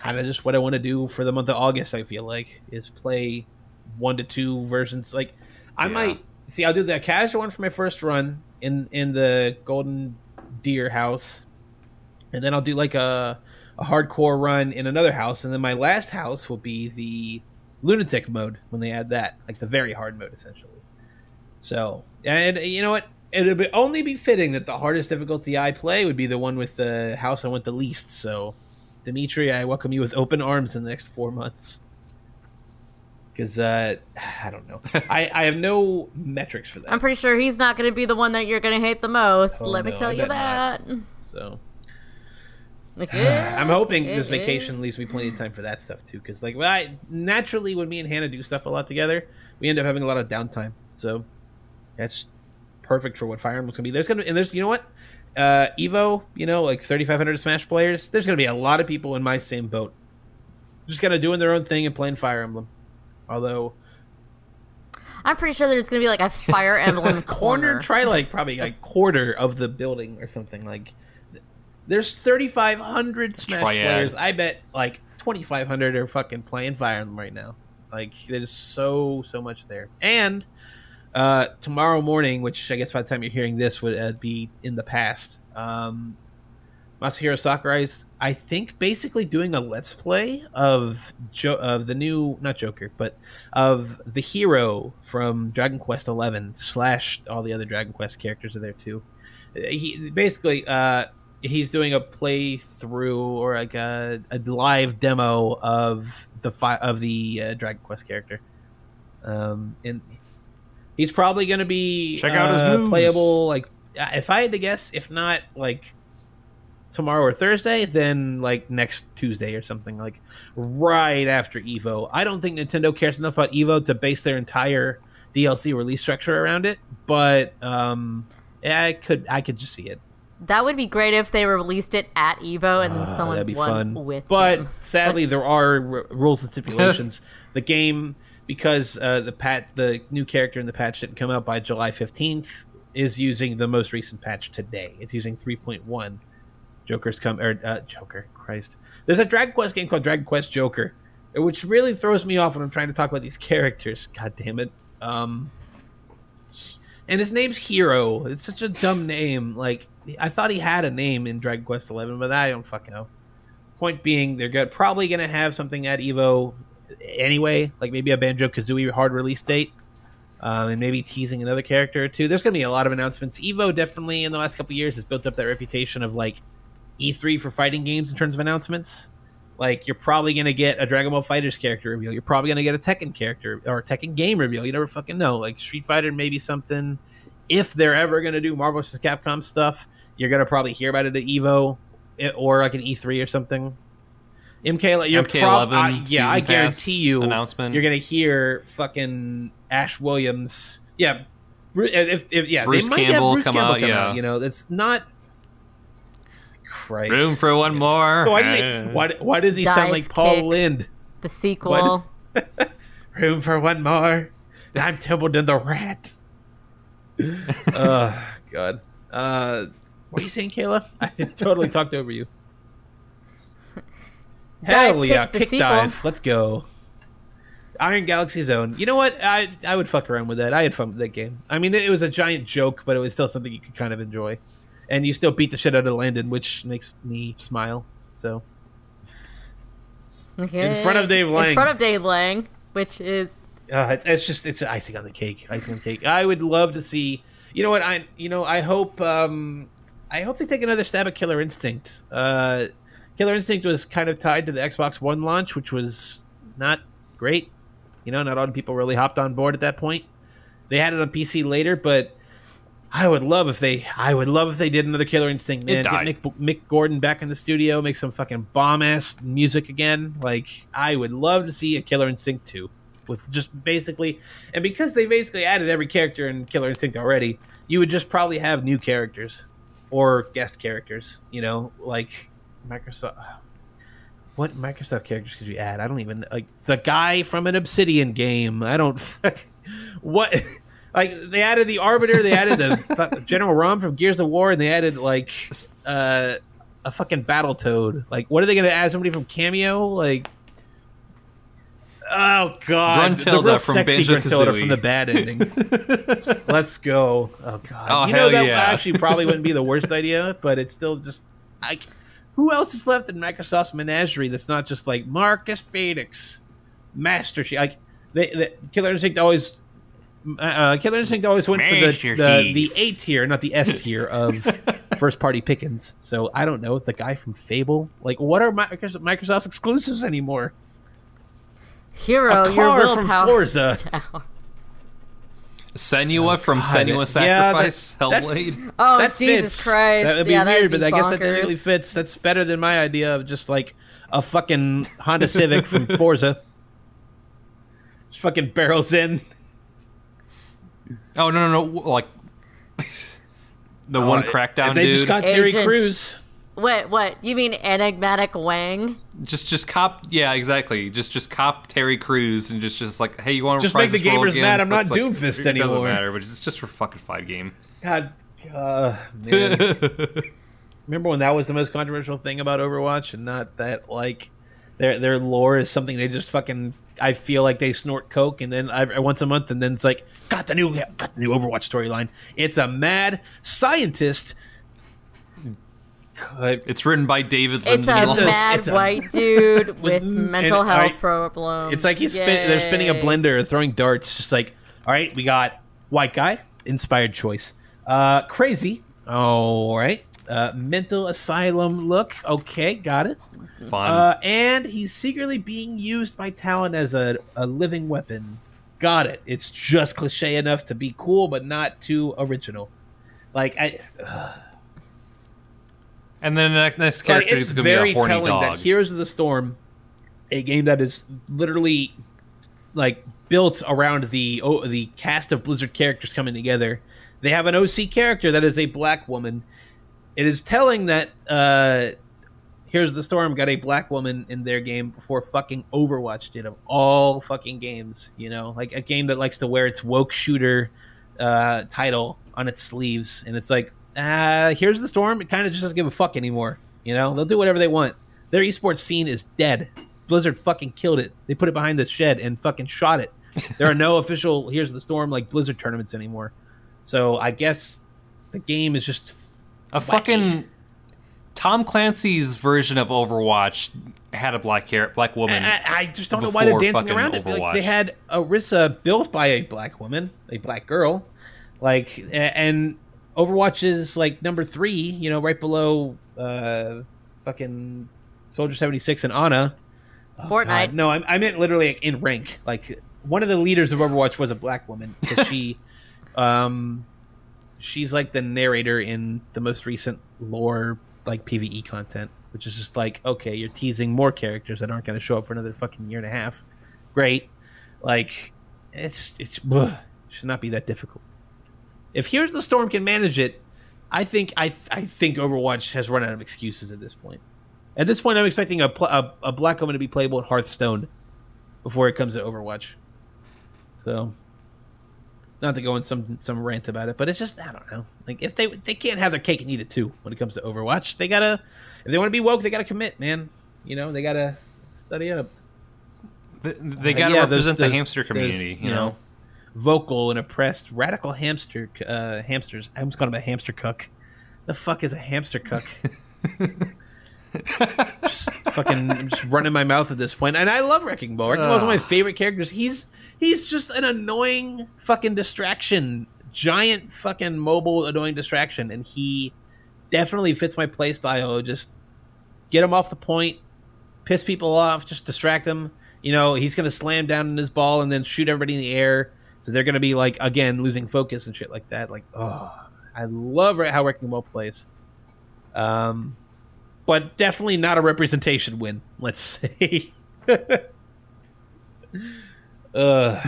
kind of just what I want to do for the month of August. I feel like is play one to two versions. Like I Yeah. might see. I'll do the casual one for my first run in in the Golden Deer house, and then I'll do like a a hardcore run in another house, and then my last house will be the lunatic mode when they add that, like the very hard mode, essentially. So, and you know what? It would only be fitting that the hardest difficulty I play would be the one with the house I want the least. So, Dimitri, I welcome you with open arms in the next four months. Because uh, [SIGHS] I don't know, I, I have no metrics for that. I'm pretty sure he's not going to be the one that you're going to hate the most. Oh, Let me tell you that. not. so [SIGHS] I'm hoping eh, this eh. vacation leaves me plenty of time for that stuff too. Because like, well, I, naturally, when me and Hannah do stuff a lot together, we end up having a lot of downtime. So That's perfect for what Fire Emblem's gonna be. There's gonna and there's you know what, uh, Evo, you know, like 3,500 Smash players. There's gonna be a lot of people in my same boat, just kind of doing their own thing and playing Fire Emblem. Although I'm pretty sure there's gonna be like a Fire Emblem [LAUGHS] corner, corner. try like probably like quarter of the building or something like. There's 3,500 Smash Triad. players. I bet like 2,500 are fucking playing Fire Emblem right now. Like there's so so much there. And uh, tomorrow morning, which I guess by the time you're hearing this would uh, be in the past, um, Masahiro Sakurai is, I think, basically doing a let's play of jo- of the new not Joker, but of the hero from Dragon Quest Eleven slash all the other Dragon Quest characters are there too. He basically uh, he's doing a playthrough or like a, a live demo of the fi- of the uh, Dragon Quest character, um, and he's probably going to be Check out his uh, moves. playable. Like uh, if I had to guess, if not like tomorrow or Thursday, then like next Tuesday or something, like right after Evo. I don't think Nintendo cares enough about Evo to base their entire DLC release structure around it, but um, yeah, I could I could just see it. That would be great if they released it at Evo and then Ah, someone that'd be won fun. with but them. [LAUGHS] sadly, there are r- rules and stipulations. the game, because uh, the pat the new character in the patch didn't come out by July fifteenth, is using the most recent patch today. It's using three point one. Joker's come or uh, Joker, Christ. There's a Dragon Quest game called Dragon Quest Joker, which really throws me off when I'm trying to talk about these [LAUGHS] characters. God damn it. Um, and his name's Hero. It's such a dumb name. Like I thought he had a name in Dragon Quest Eleven, but I don't fucking know. Point being, they're go- probably to have something at Evo anyway, like maybe a Banjo Kazooie hard release date, um, and maybe teasing another character or two. There's going to be a lot of announcements. Evo definitely in the last couple years has built up that reputation of like E3 for fighting games in terms of announcements. Like you're probably going to get a Dragon Ball Fighters character reveal. You're probably going to get a Tekken character or a Tekken game reveal. You never fucking know. Like Street Fighter, maybe something. If they're ever going to do Marvel vs. Capcom stuff, you're going to probably hear about it at Evo eh, or like an E3 or something. MK, you're prob- MK11 I- yeah, I guarantee you announcement. you're gonna hear fucking Ash Williams. Yeah, Bru- if, if yeah, Bruce they might Campbell have Bruce come Campbell out, come yeah. out. You know, it's not. Christ. Room for one more. Why does he? Why, why does he sound like Paul kick. Lynde? The sequel. [LAUGHS] Room for one more. I'm Templeton the rat. [LAUGHS] oh God. Uh, what are you saying, Kayla? [LAUGHS] I totally talked over you. Dive Hell yeah, kick the kick sequel. dive. Let's go. Iron Galaxy Zone. You know what? I I would fuck around with that. I had fun with that game. I mean, it was a giant joke, but it was still something you could kind of enjoy. And you still beat the shit out of Landon, which makes me smile. So in front of Dave Lang. In front of Dave Lang, which is Uh, it's, it's just it's icing on the cake. Icing on the cake. I would love to see. You know what? I you know I hope um, I hope they take another stab at Killer Instinct. Uh, Killer Instinct was kind of tied to the Xbox One launch, which was not great. You know, not a lot of people really hopped on board at that point. They had it on PC later, but I would love if they I would love if they did another Killer Instinct. Man, get. Mick, Mick Gordon back in the studio, make some fucking bomb ass music again. Like I would love to see a Killer Instinct two with just basically, and because they basically added every character in Killer Instinct already, you would just probably have new characters or guest characters. You know, like Microsoft. What Microsoft characters could you add? I don't even like the guy from an Obsidian game. I don't. [LAUGHS] what like they added the Arbiter, they added the [LAUGHS] General RAAM from Gears of War, and they added like uh, a fucking Battle Toad. Like, what are they going to add? Somebody from Kameo? Like, oh god, the Gruntilda real from sexy Gruntilda Banjo-Kazooie. from the bad ending. [LAUGHS] Let's go. Oh god, Oh, you know hell that yeah. actually probably wouldn't be the worst [LAUGHS] idea, but it's still just I. Who else is left in Microsoft's menagerie that's not just like Marcus Phoenix, Master Chief? Like, they, the Killer Instinct always uh, Killer Instinct always went for the, the, the A tier, not the S tier of [LAUGHS] first party pickings. So I don't know the guy from Fable. Like, what are Microsoft, Microsoft's exclusives anymore? Hero, A your car from. Forza. [LAUGHS] down. Senua from God, Senua yeah, that- Sacrifice, that- Hellblade. Oh that Jesus fits. Christ! That would be yeah, weird, that'd but I guess that really fits. That's better than my idea of just like a fucking Honda Civic from [LAUGHS] Forza. Just fucking barrels in. Oh no no no! Like [LAUGHS] the one Uh, crackdown They dude. just got Terry Agent. Crews. What? What? You mean enigmatic Wang? just just cop yeah exactly just just cop Terry Crews and just just like hey you want to Just make the gamers mad, I'm not Doomfist it anymore. Doesn't matter, but it's just for fucking fight game. God, uh, man. [LAUGHS] Remember when that was the most controversial thing about Overwatch, and not that like their their lore is something they just fucking. I feel like they snort coke, and then I, once a month, and then it's like got the new got the new Overwatch storyline. It's a mad scientist. It's written by David It's a Lindelof. a- mad it's a- white dude [LAUGHS] with mental health I- problems. It's like he's spin, they're spinning a blender, throwing darts. Just like, all right, we got white guy, inspired choice. Uh, crazy. All right. Uh, mental asylum look. Okay, got it. Fun. Uh, and he's secretly being used by Talon as a, a living weapon. Got it. It's just cliche enough to be cool, but not too original. Like I, [SIGHS] and then the next, like, character it's is going to be very a horny telling dog. that Heroes of the Storm, a game that is literally like built around the oh, the cast of Blizzard characters coming together. They have an OC character that is a black woman. It is telling that uh, Heroes of the Storm got a black woman in their game before fucking Overwatch did of all fucking games. You know, like a game that likes to wear its woke shooter uh, title on its sleeves, and it's like, uh, here's the storm. It kind of just doesn't give a fuck anymore. You know, they'll do whatever they want. Their esports scene is dead. Blizzard fucking killed it. They put it behind the shed and fucking shot it. [LAUGHS] There are no official here's the storm like Blizzard tournaments anymore. So I guess the game is just a fucking Tom Clancy's version of Overwatch had a black hair, black woman. I, I just don't know why they're dancing fucking around it. Like, they had Orisa built by a black woman, a black girl, like, and Overwatch is like number three, you know, right below uh, fucking Soldier seventy six and Ana. Oh, Fortnite. God. No, I, I meant literally like, in rank. Like one of the leaders of Overwatch was a black woman. she, [LAUGHS] um, she's like the narrator in the most recent lore like PVE content, which is just like, okay, you're teasing more characters that aren't going to show up for another fucking year and a half. Great, like it's it's ugh, should not be that difficult. If Here's the Storm can manage it, I think I I think Overwatch has run out of excuses at this point. At this point, I'm expecting a pl- a, a black woman to be playable in Hearthstone before it comes to Overwatch. So, not to go in some some rant about it, but it's just I don't know. Like if they they can't have their cake and eat it too when it comes to Overwatch. They gotta if they want to be woke, they gotta commit, man. You know, they gotta study up. They, they got to Uh, yeah, those- represent the those- hamster those, community, you you know. know. Vocal and oppressed radical hamster uh, hamsters. I almost called him a hamster cook. The fuck is a hamster cook? [LAUGHS] just fucking just running my mouth at this point. And I love Wrecking Ball. Wrecking Ball is one of my favorite characters. He's he's just an annoying fucking distraction. Giant fucking mobile annoying distraction. And he definitely fits my playstyle. Just get him off the point, piss people off, just distract them. You know, he's gonna slam down in his ball and then shoot everybody in the air. So they're gonna be like again losing focus and shit like that. Like, oh, I love how Wrecking Ball plays. Um, but definitely not a representation win. Let's [LAUGHS] say. Uh,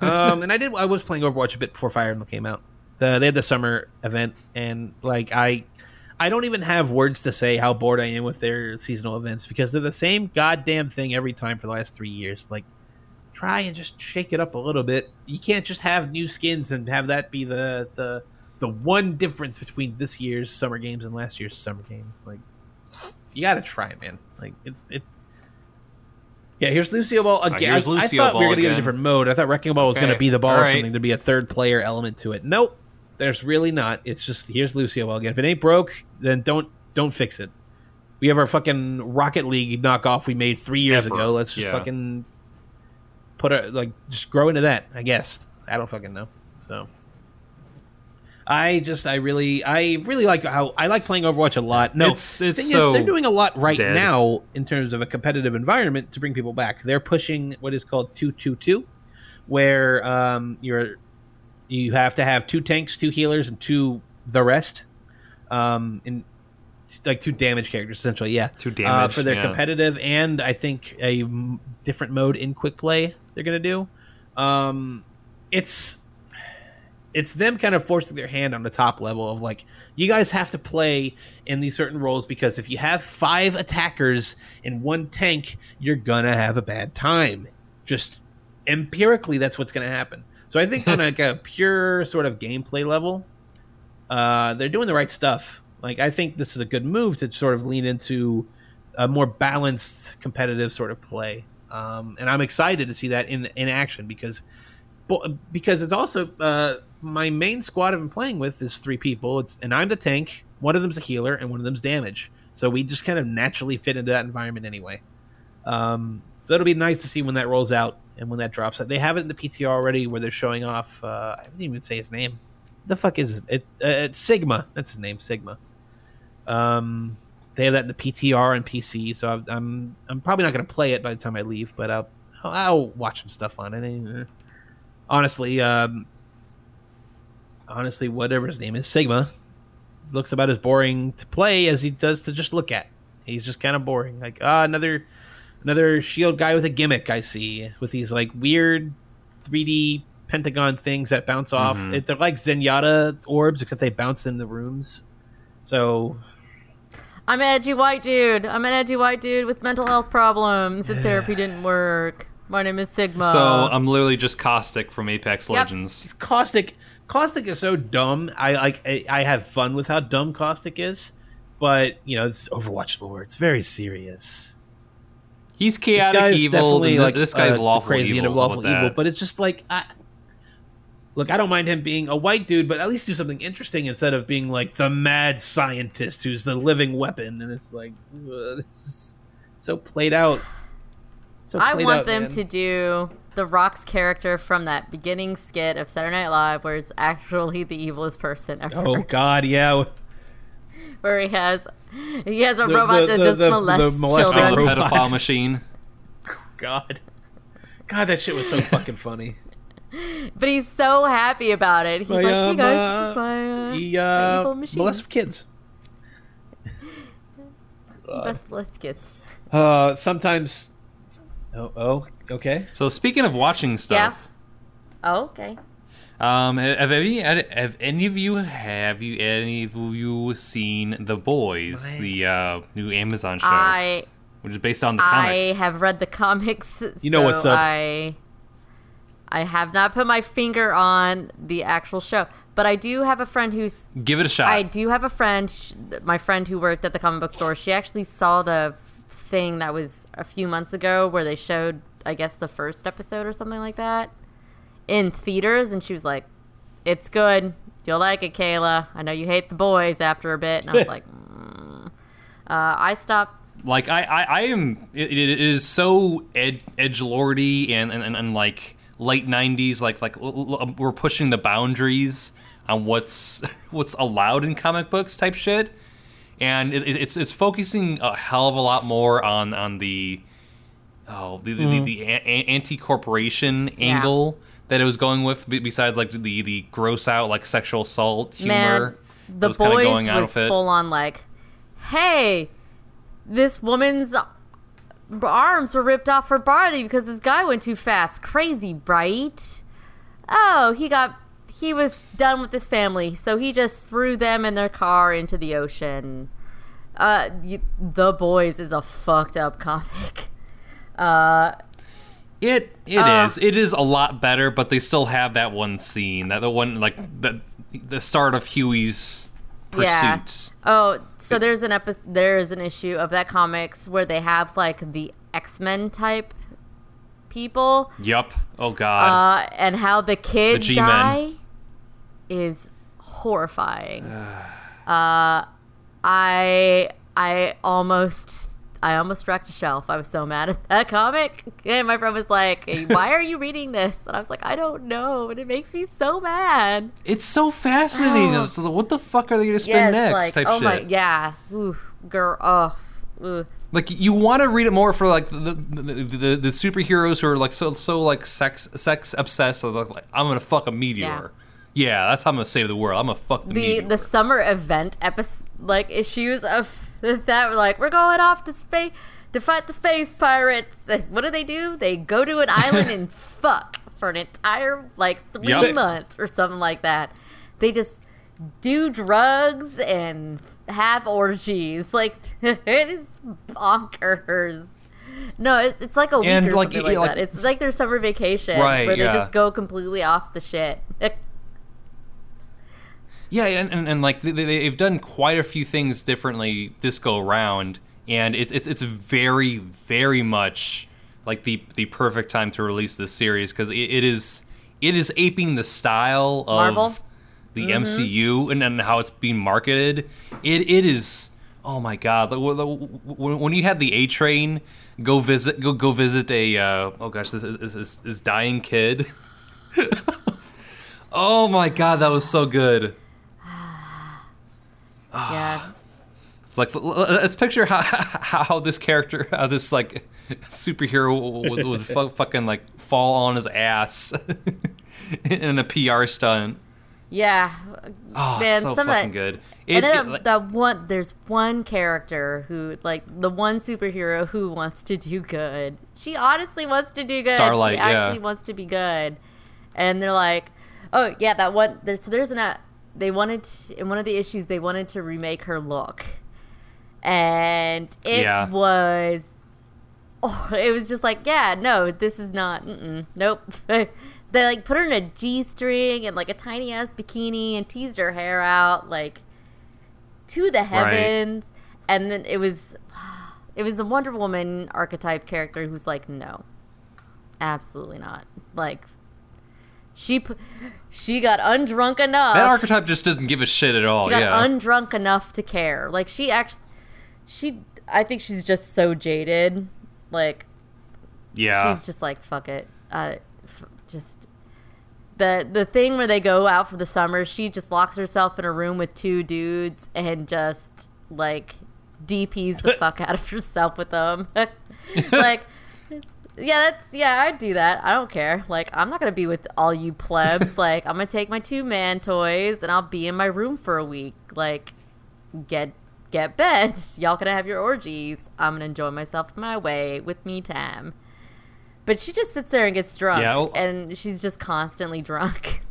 um, and I did. I was playing Overwatch a bit before Fire Emblem came out. The, they had the summer event, and like I, I don't even have words to say how bored I am with their seasonal events because they're the same goddamn thing every time for the last three years. Like, try and just shake it up a little bit. You can't just have new skins and have that be the the the one difference between this year's summer games and last year's summer games. Like, you got to try, man. Like, it's it. Yeah, here's Lucio Ball again. here's I, I thought we were gonna get a different mode. I thought Wrecking Ball was Okay, gonna be the ball or alright. something. There'd be a third player element to it. Nope, there's really not. It's just here's Lucio Ball again. If it ain't broke, then don't don't fix it. We have our fucking Rocket League knockoff we made three years Ever. ago. Let's just Yeah. fucking put a like just grow into that. I guess I don't fucking know. So I just I really I really like how I like playing Overwatch a lot. No, It's- it's thing so is they're doing a lot right dead. now in terms of a competitive environment to bring people back. They're pushing what is called two two two, where um, you're you have to have two tanks, two healers, and two the rest. Um, in like two damage characters essentially, yeah. Two uh, damage, for their yeah. competitive and I think a m- different mode in quick play they're gonna do. Um, it's it's them kind of forcing their hand on the top level of like you guys have to play in these certain roles because if you have five attackers and one tank you're gonna have a bad time. Just empirically that's what's gonna happen. So i think on like a [LAUGHS] pure sort of gameplay level uh, they're doing the right stuff. Like i think this is a good move to sort of lean into a more balanced competitive sort of play. Um, and i'm excited to see that in in action because because it's also uh, my main squad I've been playing with is three people. It's and I'm the tank. One of them's a healer, and one of them's damage. So we just kind of naturally fit into that environment anyway. Um, so it'll be nice to see when that rolls out and when that drops. Out. They have it in the PTR already, where they're showing off. Uh, I didn't even say his name. The fuck is it? it uh, it's Sigma. That's his name, Sigma. Um, they have that in the PTR and PC. So I'm I'm, I'm probably not going to play it by the time I leave, but I'll I'll watch some stuff on it. Honestly, um, honestly, whatever his name is, Sigma, looks about as boring to play as he does to just look at. He's just kind of boring. Like ah, another another shield guy with a gimmick. I see with these like weird 3D pentagon things that bounce off. Mhm. It, they're like Zenyatta orbs, except they bounce in the rooms. So I'm an edgy white dude. I'm an edgy white dude with mental health problems, and therapy didn't work. My name is Sigma. So I'm literally just caustic from Apex Legends. Yep. Legends. Caustic Caustic is so dumb. I like I, I have fun with how dumb Caustic is, but you know, it's Overwatch lore. It's very serious. He's chaotic guy's evil. definitely like this guy's uh, lawful crazy evil. and lawful evil, but it's just like I look. I don't mind him being a white dude, but at least do something interesting instead of being like the mad scientist who's the living weapon. And it's like ugh, this is so played out. So I want out, them man. to do the Rock's character from that beginning skit of Saturday Night Live, where it's actually the evilest person ever. Oh God, yeah. [LAUGHS] Where he has he has a The- robot the- that the- just the- the molests molesting children. robot. pedophile machine. [LAUGHS] God. God, that shit was so [LAUGHS] fucking funny. But he's so happy about it. He's My, like, "Hey guys, uh, my, uh, He my uh, evil machine. molests kids. He best molest kids." Uh, sometimes. Oh, oh, okay. So speaking of watching stuff, Oh, okay. um, have any have any of you have you any of you seen The Boys, My- the uh, new Amazon show, I which is based on the I comics? I have read the comics. You know so what's up. I I have not put my finger on the actual show, but I do have a friend who's Give it a shot. I do have a friend, sh- my friend who worked at the comic book store. She actually saw the thing that was a few months ago where they showed, I guess, the first episode or something like that in theaters, and she was like, "It's good. You'll like it, Kayla. I know you hate the boys after a bit." And I was [LAUGHS] like, mm. uh, "I stopped." like I, I, I am it, it is so ed, edge lordy and, and, and, and like late 90s like like l- l- we're pushing the boundaries on what's [LAUGHS] what's allowed in comic books type shit and it, it's it's focusing a hell of a lot more on on the oh the the, the, a- a- anti-corporation angle that it was going with besides like the the gross out like sexual assault humor Man, the was boys going was full on like, "Hey, this woman's arms were ripped off her body because this guy went too fast. Crazy, right? Oh, he got he was done with his family, so he just threw them and their car into the ocean. Uh, you, the boys is a fucked up comic. [LAUGHS] Uh, It it Uh, is. It is a lot better, but they still have that one scene, that the one like the the start of Hughie's pursuit. Yeah. Oh, so there's an epi- there's an issue of that comics where they have like the X Men type people, Yep. Oh god. uh, and how the kids G-men. die is horrifying. [SIGHS] uh, I I almost I almost wrecked a shelf. I was so mad at that comic, and my friend was like, "Hey, "Why are you reading this?" And I was like, "I don't know," and it makes me so mad. it's so fascinating. oh. Like, what the fuck are they gonna spin Yes, next? like type oh shit. my yeah, ooh, girl, oh. Like you want to read it more for like the the, the, the, superheroes who are like so so like sex sex obsessed. So like, I'm gonna fuck a meteor. Yeah. that's how I'm gonna save the world. I'm gonna fuck the, the meteor. the summer event episode like issues of [LAUGHS] that were like we're going off to space to fight the space pirates. [LAUGHS] What do they do? They go to an island and [LAUGHS] fuck for an entire like three Yep. months or something like that. They just do drugs and have orgies. Like it is bonkers. No, it, it's like a week And, or like, something like, like, that. It's like their summer vacation Right, where they yeah. just go completely off the shit. Yeah, and, and, and like they, they've done quite a few things differently this go around, and it's it's it's very very much like the the perfect time to release this series because it, it is it is aping the style of Marvel? the MCU and, and how it's being marketed. It it is oh my god the- the- when when you had the A Train go visit go go visit a uh, oh gosh this is this, this dying kid. [LAUGHS] oh my god, that was so good. Yeah. [SIGHS] It's like l- l- let's picture how [LAUGHS] how this character, how this like superhero would, would fu- fucking like fall on his ass [LAUGHS] in a PR stunt. Yeah. Oh, Man, it's so some of fucking that- good. and then it- like- that one, there's one character who, like, the one superhero who wants to do good. She honestly wants to do good. Starlight, she yeah. actually wants to be good. And they're like, oh yeah, that one. There's so there's an. Uh, They wanted to, in one of the issues they wanted to remake her look, and it Yeah. was. Oh, it was just like, yeah, no, this is not. Mm-mm, nope. [LAUGHS] they like put her in a g string and like a tiny ass bikini and teased her hair out like to the heavens, and then it was, it was the Wonder Woman archetype character who's like, no, absolutely not. Like, she she got undrunk enough. that archetype just doesn't give a shit at all. she got yeah, undrunk enough to care. Like she actually, she. I think she's just so jaded. Like yeah. she's just like fuck it. Uh, f- just the the thing where they go out for the summer. She just locks herself in a room with two dudes and just like DPs the [LAUGHS] fuck out of herself with them. [LAUGHS] like. Yeah, that's yeah. I'd do that. I don't care. Like, I'm not gonna be with all you plebs. [LAUGHS] like, I'm gonna take my two man toys and I'll be in my room for a week. Like, get get bed. [LAUGHS] Y'all gonna have your orgies. I'm gonna enjoy myself my way with me time. But she just sits there and gets drunk, Yeah, and she's just constantly drunk. [LAUGHS]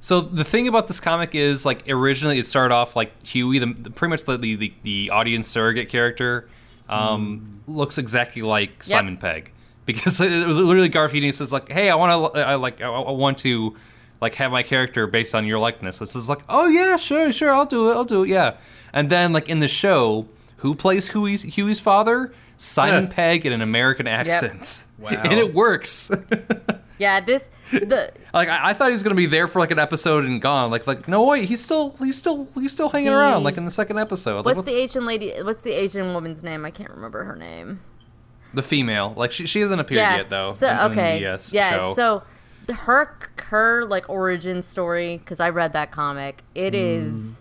So the thing about this comic is, like, originally it started off like Hughie, the, the pretty much the, the the audience surrogate character, um, looks exactly like Simon Pegg [LAUGHS] because it was literally Garfield. He says like, "Hey, I want to, I like, I, I want to, like, have my character based on your likeness." It's just like, "Oh yeah, sure, sure, I'll do it, I'll do it, yeah." And then like in the show, who plays Hughie's Hughie's father? Simon Yeah. Pegg in an American accent. [LAUGHS] Wow. and it works. [LAUGHS] yeah, this the [LAUGHS] Like I, I thought he was gonna be there for like an episode and gone. Like like no wait, he's still he's still he's still hanging The- around. Like in the second episode. Like, what's the Asian lady? What's the Asian woman's name? I can't remember her name. the female? Like she she hasn't appeared yeah. yet though. So in- okay. the, uh, yeah. show. So the, her her like origin story because I read that comic. It is Mm.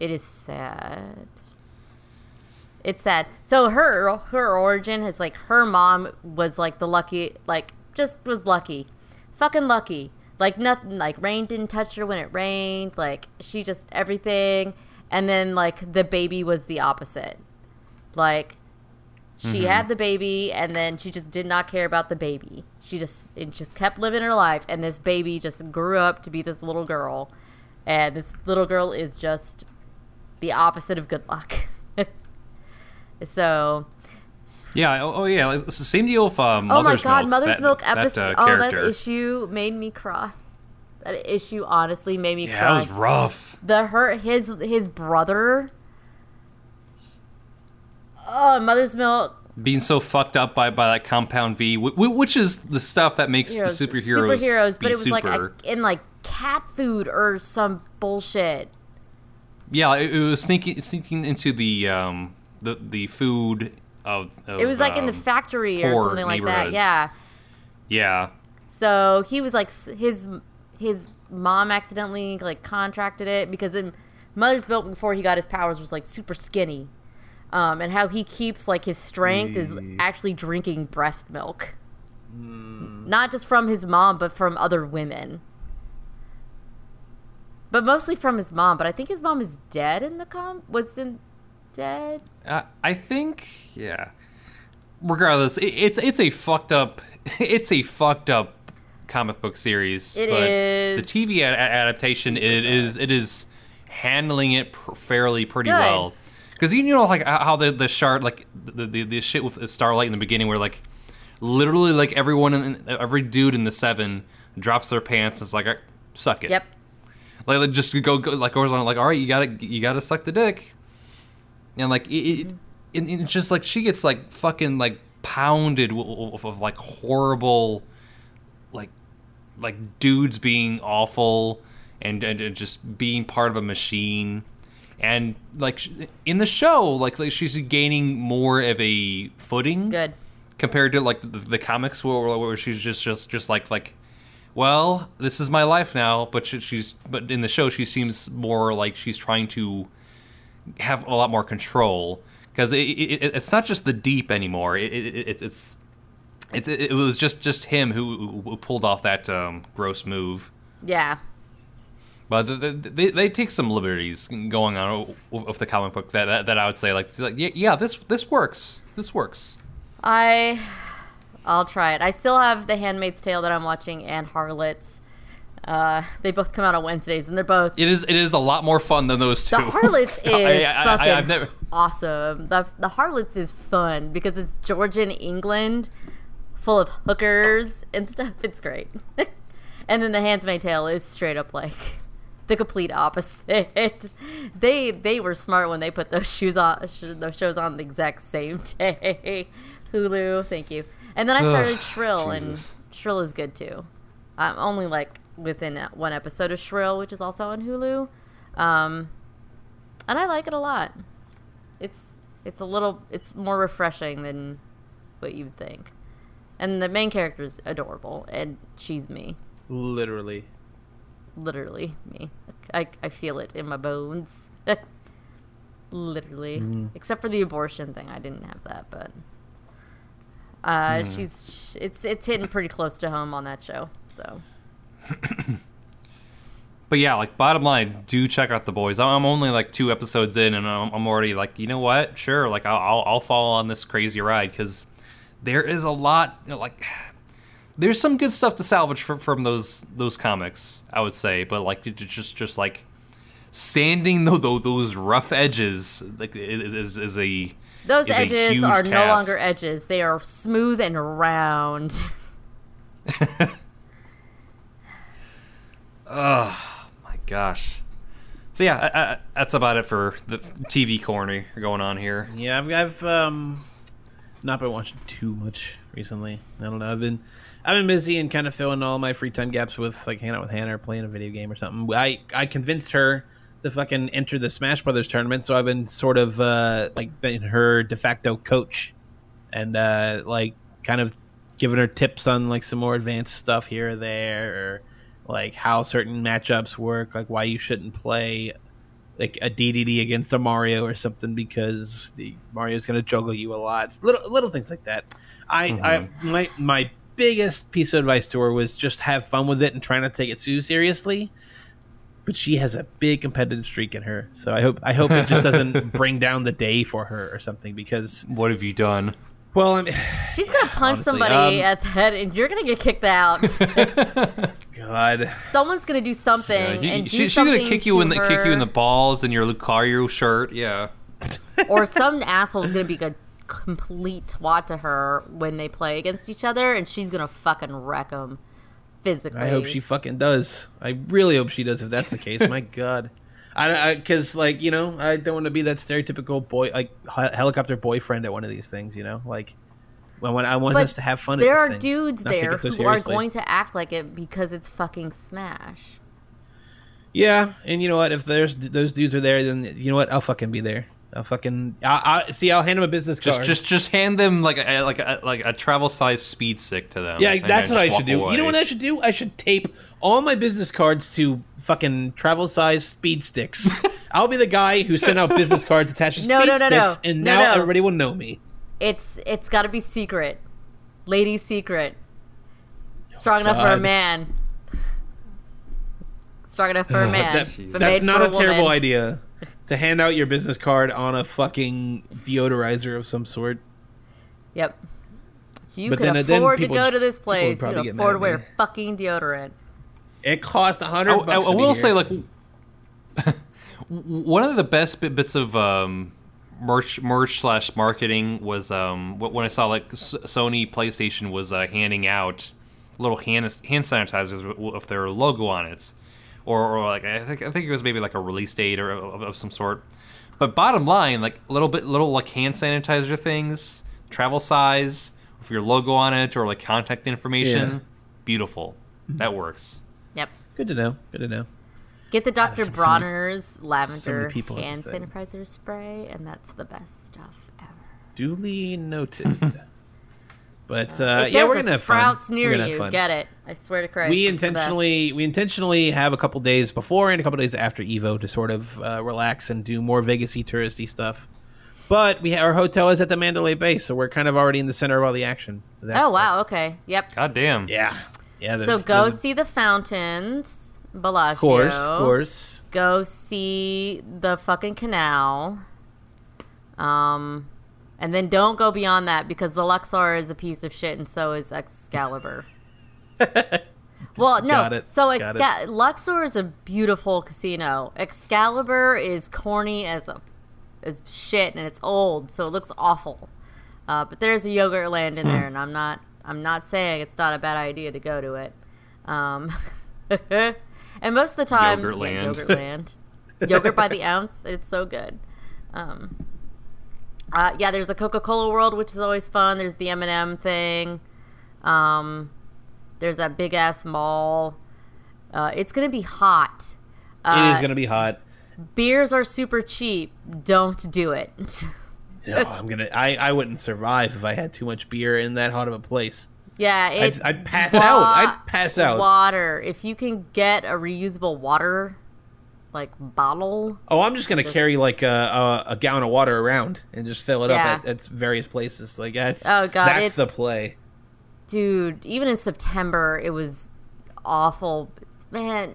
it is sad. It's sad. So her her origin is like her mom was like the lucky like just was lucky, fucking lucky. Like nothing like rain didn't touch her when it rained. Like she just everything. And then like the baby was the opposite. Like she mm-hmm. had the baby and then she just did not care about the baby. She just it just kept living her life and this baby just grew up to be this little girl. And this little girl is just the opposite of good luck. [LAUGHS] so, yeah. Oh, oh, yeah. It's the same deal with um, oh my god, Milk, Mother's that- Milk that, episode. uh, oh, that issue made me cry. That issue honestly made me Yeah, cry. that was rough. the hurt his his brother. Oh, Mother's Milk Being so fucked up by by that Compound V, wh- wh- which is the stuff that makes heroes, the superheroes superheroes, but it was like a, in like cat food or some bullshit. yeah, it, it was sneaking sneaking into the um the the food of. of It was like in the um, factory or something like that. Yeah. Yeah. So he was like his his mom accidentally like contracted it because in Mother's Milk before he got his powers was like super skinny, um, and how he keeps like his strength is actually drinking breast milk, not just from his mom but from other women. But mostly from his mom. But I think his mom is dead in the com. Was in dead. Uh, I think, yeah. Regardless, it, it's it's a fucked up, [LAUGHS] it's a fucked up comic book series. It but is. the TV adaptation. It is it is handling it pr- fairly pretty Good. well. Because you know like how the the shard like the, the the shit with Starlight in the beginning where like literally like everyone in, every dude in the seven drops their pants. It's like "Uh, suck it. Yep. Like, like, just go, go like goes on like all right you gotta you gotta suck the dick and like it, it, mm-hmm. it, it's just like she gets like fucking like pounded with, of like horrible like like dudes being awful and, and, and just being part of a machine and like in the show like, like she's gaining more of a footing Good. compared to like the, the comics where, where she's just just just like like well this is my life now but she, she's but in the show she seems more like she's trying to have a lot more control because it, it, it, it's not just the deep anymore it, it, it, it's it's it, was just just him who, who pulled off that um, gross move Yeah. but th- th- they, they take some liberties going on with the comic book that, that, that I would say like, like yeah, yeah this this works this works I I'll try it. I still have The Handmaid's Tale that I'm watching and Harlots. Uh, they both come out on Wednesdays, and they're both It is it is a lot more fun than those two. The Harlots is [LAUGHS] I- I- I- fucking I've never- awesome. The the Harlots is fun because it's Georgian England, full of hookers and stuff. It's great. [LAUGHS] and then the Handmaid's Tale is straight up like the complete opposite. [LAUGHS] they they were smart when they put those shoes on sh- those shows on the exact same day. Hulu, thank you. And then I started Ugh, Shrill, Jesus. and Shrill is good too. I'm only like within one episode of Shrill, which is also on Hulu. Um, and I like it a lot. It's it's a little it's more refreshing than what you'd think. And the main character is adorable, and she's me, Literally. literally me. I I feel it in my bones, [LAUGHS] literally. Except for the abortion thing, I didn't have that, but uh, she's it's it's hitting pretty close to home on that show. So [CLEARS THROAT] But yeah, like bottom line, do check out the boys. I'm only like two episodes in, and I'm, I'm already like, you know what? Sure, like I'll I'll, I'll fall on this crazy ride because there is a lot. You know, like [SIGHS] there's some good stuff to salvage from from those those comics, I would say. But like just just like sanding tho- tho- those rough edges, like is is a those is a edges huge are no longer edges; they are smooth and round. [LAUGHS] Oh my gosh. So yeah, I, I, that's about it for the TV corner going on here. Yeah, I've, I've um not been watching too much recently. I don't know. I've been I've been busy and kind of filling all my free time gaps with like hanging out with Hannah or playing a video game or something. I I convinced her to fucking enter the Smash Brothers tournament, so I've been sort of uh like been her de facto coach and uh like kind of giving her tips on like some more advanced stuff here or there or like how certain matchups work, like why you shouldn't play like a DDD against a Mario or something because the Mario's going to juggle you a lot. Little little things like that. I, I my my biggest piece of advice to her was just have fun with it and try not to take it too seriously. But she has a big competitive streak in her, so I hope I hope it just doesn't [LAUGHS] bring down the day for her or something. Because What have you done? well, I'm She's gonna punch Honestly, somebody um, at the head, and you're gonna get kicked out. [LAUGHS] God, Someone's gonna do something, Yeah, you- and do she, she's something gonna kick you to in the kick you in the balls in your Lucario shirt. Yeah. [LAUGHS] or some asshole's gonna be a complete twat to her when they play against each other, and she's gonna fucking wreck them physically. I hope she fucking does. I really hope she does. If that's the case, my [LAUGHS] God. I because like you know I don't want to be that stereotypical boy like helicopter boyfriend at one of these things. You know, like when, when I want But us to have fun. There at are thing, dudes there it so who are going to act like it because it's fucking Smash. Yeah, and you know what? If there's those dudes are there, then you know what? I'll fucking be there. I'll fucking. I, I see. I'll hand them a business Just card. just just hand them like a like a like a travel size speed stick to them. yeah, that's what I should do. walk You know what. I should do? I should tape all my business cards to fucking travel size speed sticks. [LAUGHS] I'll be the guy who sent out business cards attached to No, speed no, no, no. sticks, and No, now no. everybody will know me. It's it's got to be secret, lady secret. Strong enough for a man. Strong enough for a man. That- that's not for a terrible idea. To hand out your business card on a fucking deodorizer of some sort. Yep. If you But can then- then afford to go j- to this place, you probably can get afford to wear me. fucking deodorant. It cost a hundred I- bucks. I will here. say, like, [LAUGHS] one of the best bits of um, merch, merch slash marketing was um, when I saw like S- Sony PlayStation was uh, handing out little hand hand sanitizers with, with their logo on it, or, or like I think I think it was maybe like a release date or of, of some sort. But bottom line, like little bit little like hand sanitizer things, travel size with your logo on it or like contact information, Yeah. beautiful. That works. Yep. good to know. Good to know. Get the Dr. so Bronner's so lavender many people at hand this sanitizer spray, and that's the best stuff ever. Duly noted. [LAUGHS] but uh, yeah, we're gonna have Sprouts fun. near we're gonna have you, fun. get it. I swear to Christ. we it's the best. intentionally we intentionally have a couple days before and a couple days after Evo to sort of uh, relax and do more Vegasy touristy stuff. But we our hotel is at the Mandalay Bay, so we're kind of already in the center of all the action. That's Oh the- wow. Okay. Yep. God damn. yeah, yeah. So go there's see the fountains, Bellagio. of course, of course. Go see the fucking canal. Um, and then don't go beyond that because the Luxor is a piece of shit, and so is Excalibur. [LAUGHS] well, no. So got Exca- Luxor is a beautiful casino. Excalibur is corny as a as shit, and it's old, so it looks awful. Uh, but there's a Yogurtland in there, and I'm not I'm not saying it's not a bad idea to go to it. Um, [LAUGHS] and most of the time, Yogurt yeah, land. [LAUGHS] yogurt by the ounce. It's so good. Um, uh, yeah, there's a Coca-Cola World, which is always fun. There's the M&M thing. Um, there's that big ass mall. Uh, it's gonna be hot. it Uh, is gonna be hot. beers are super cheap. Don't do it. [LAUGHS] No, I'm gonna. I, I wouldn't survive if I had too much beer in that hot of a place. Yeah, it, I'd, I'd pass out. I'd pass out. Water. If you can get a reusable water, like bottle. Oh, I'm just gonna Just- carry like a, a, a gallon of water around and just fill it Yeah. up at, at various places. Like that's Oh, God, that's it's- the play. Dude, even in September, it was awful. Man,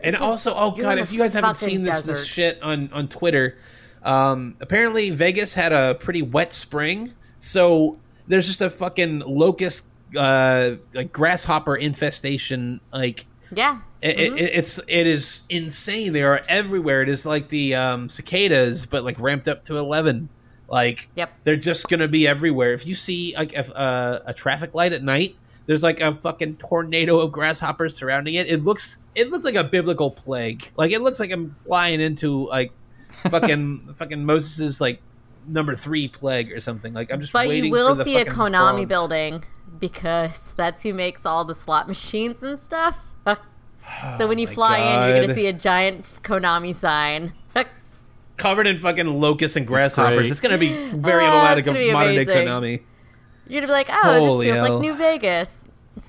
And It's a- also, oh god, if you guys haven't seen this this shit on on Twitter, um, apparently Vegas had a pretty wet spring, so there's just a fucking locust, uh, like grasshopper infestation. Like yeah. it, Mhm. it, it's it is insane. They are everywhere. It is like the um, cicadas, but like ramped up to eleven. Like Yep. they're just gonna be everywhere. If you see like if, uh, a traffic light at night, there's like a fucking tornado of grasshoppers surrounding it. It looks it looks like a biblical plague. Like it looks like I'm flying into like fucking [LAUGHS] fucking Moses's like number three plague or something. Like I'm just But waiting you will for the see a Konami frogs. building because that's who makes all the slot machines and stuff. so when you [SIGHS] Oh my fly in, you're gonna see a giant Konami sign. covered in fucking locusts and grasshoppers. great. It's gonna be [GASPS] [GASPS] very Ah, emblematic it's of gonna be modern day amazing. Konami. You're gonna be like, oh, this Holy feels hell. like New Vegas.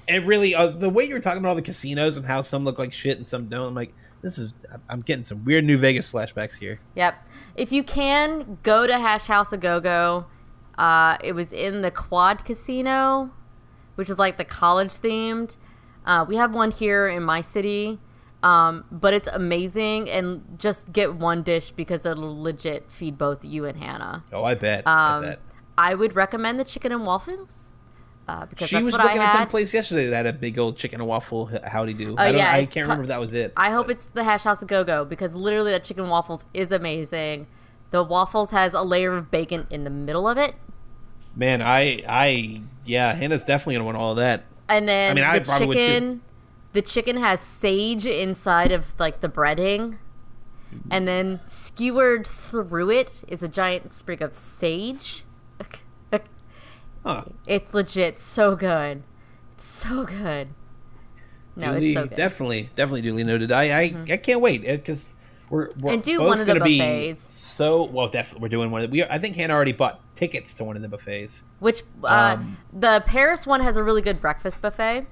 And really, uh, the way you were talking about all the casinos and how some look like shit and some don't, I'm like, this is. I'm getting some weird New Vegas flashbacks here. Yep. If you can go to Hash House a Go Go, uh, it was in the Quad Casino, which is like the college themed. Uh, we have one here in my city, um, but it's amazing. And just get one dish because it'll legit feed both you and Hannah. Oh, I bet. I Um, bet. I would recommend the chicken and waffles uh, because She was looking at some place yesterday that had a big old chicken and waffle howdy do. Oh, I, don't, yeah, I can't co- remember if that was it. I hope but- it's the Hash House Go Go because literally that chicken and waffles is amazing. The waffles has a layer of bacon in the middle of it, man. I I yeah, Hannah's definitely gonna want all of that. and then I mean, I the probably would too. chicken. The chicken has sage inside of like the breading, and then skewered through it is a giant sprig of sage. Huh. It's legit so good. It's so good. No, it's so good. Mm-hmm. Definitely, definitely duly noted. I I, I can't wait because we're, we're And do one of the buffets. So well, definitely we're doing one. Of the, we I think Hannah already bought tickets to one of the buffets. Which uh, Um, the Paris one has a really good breakfast buffet.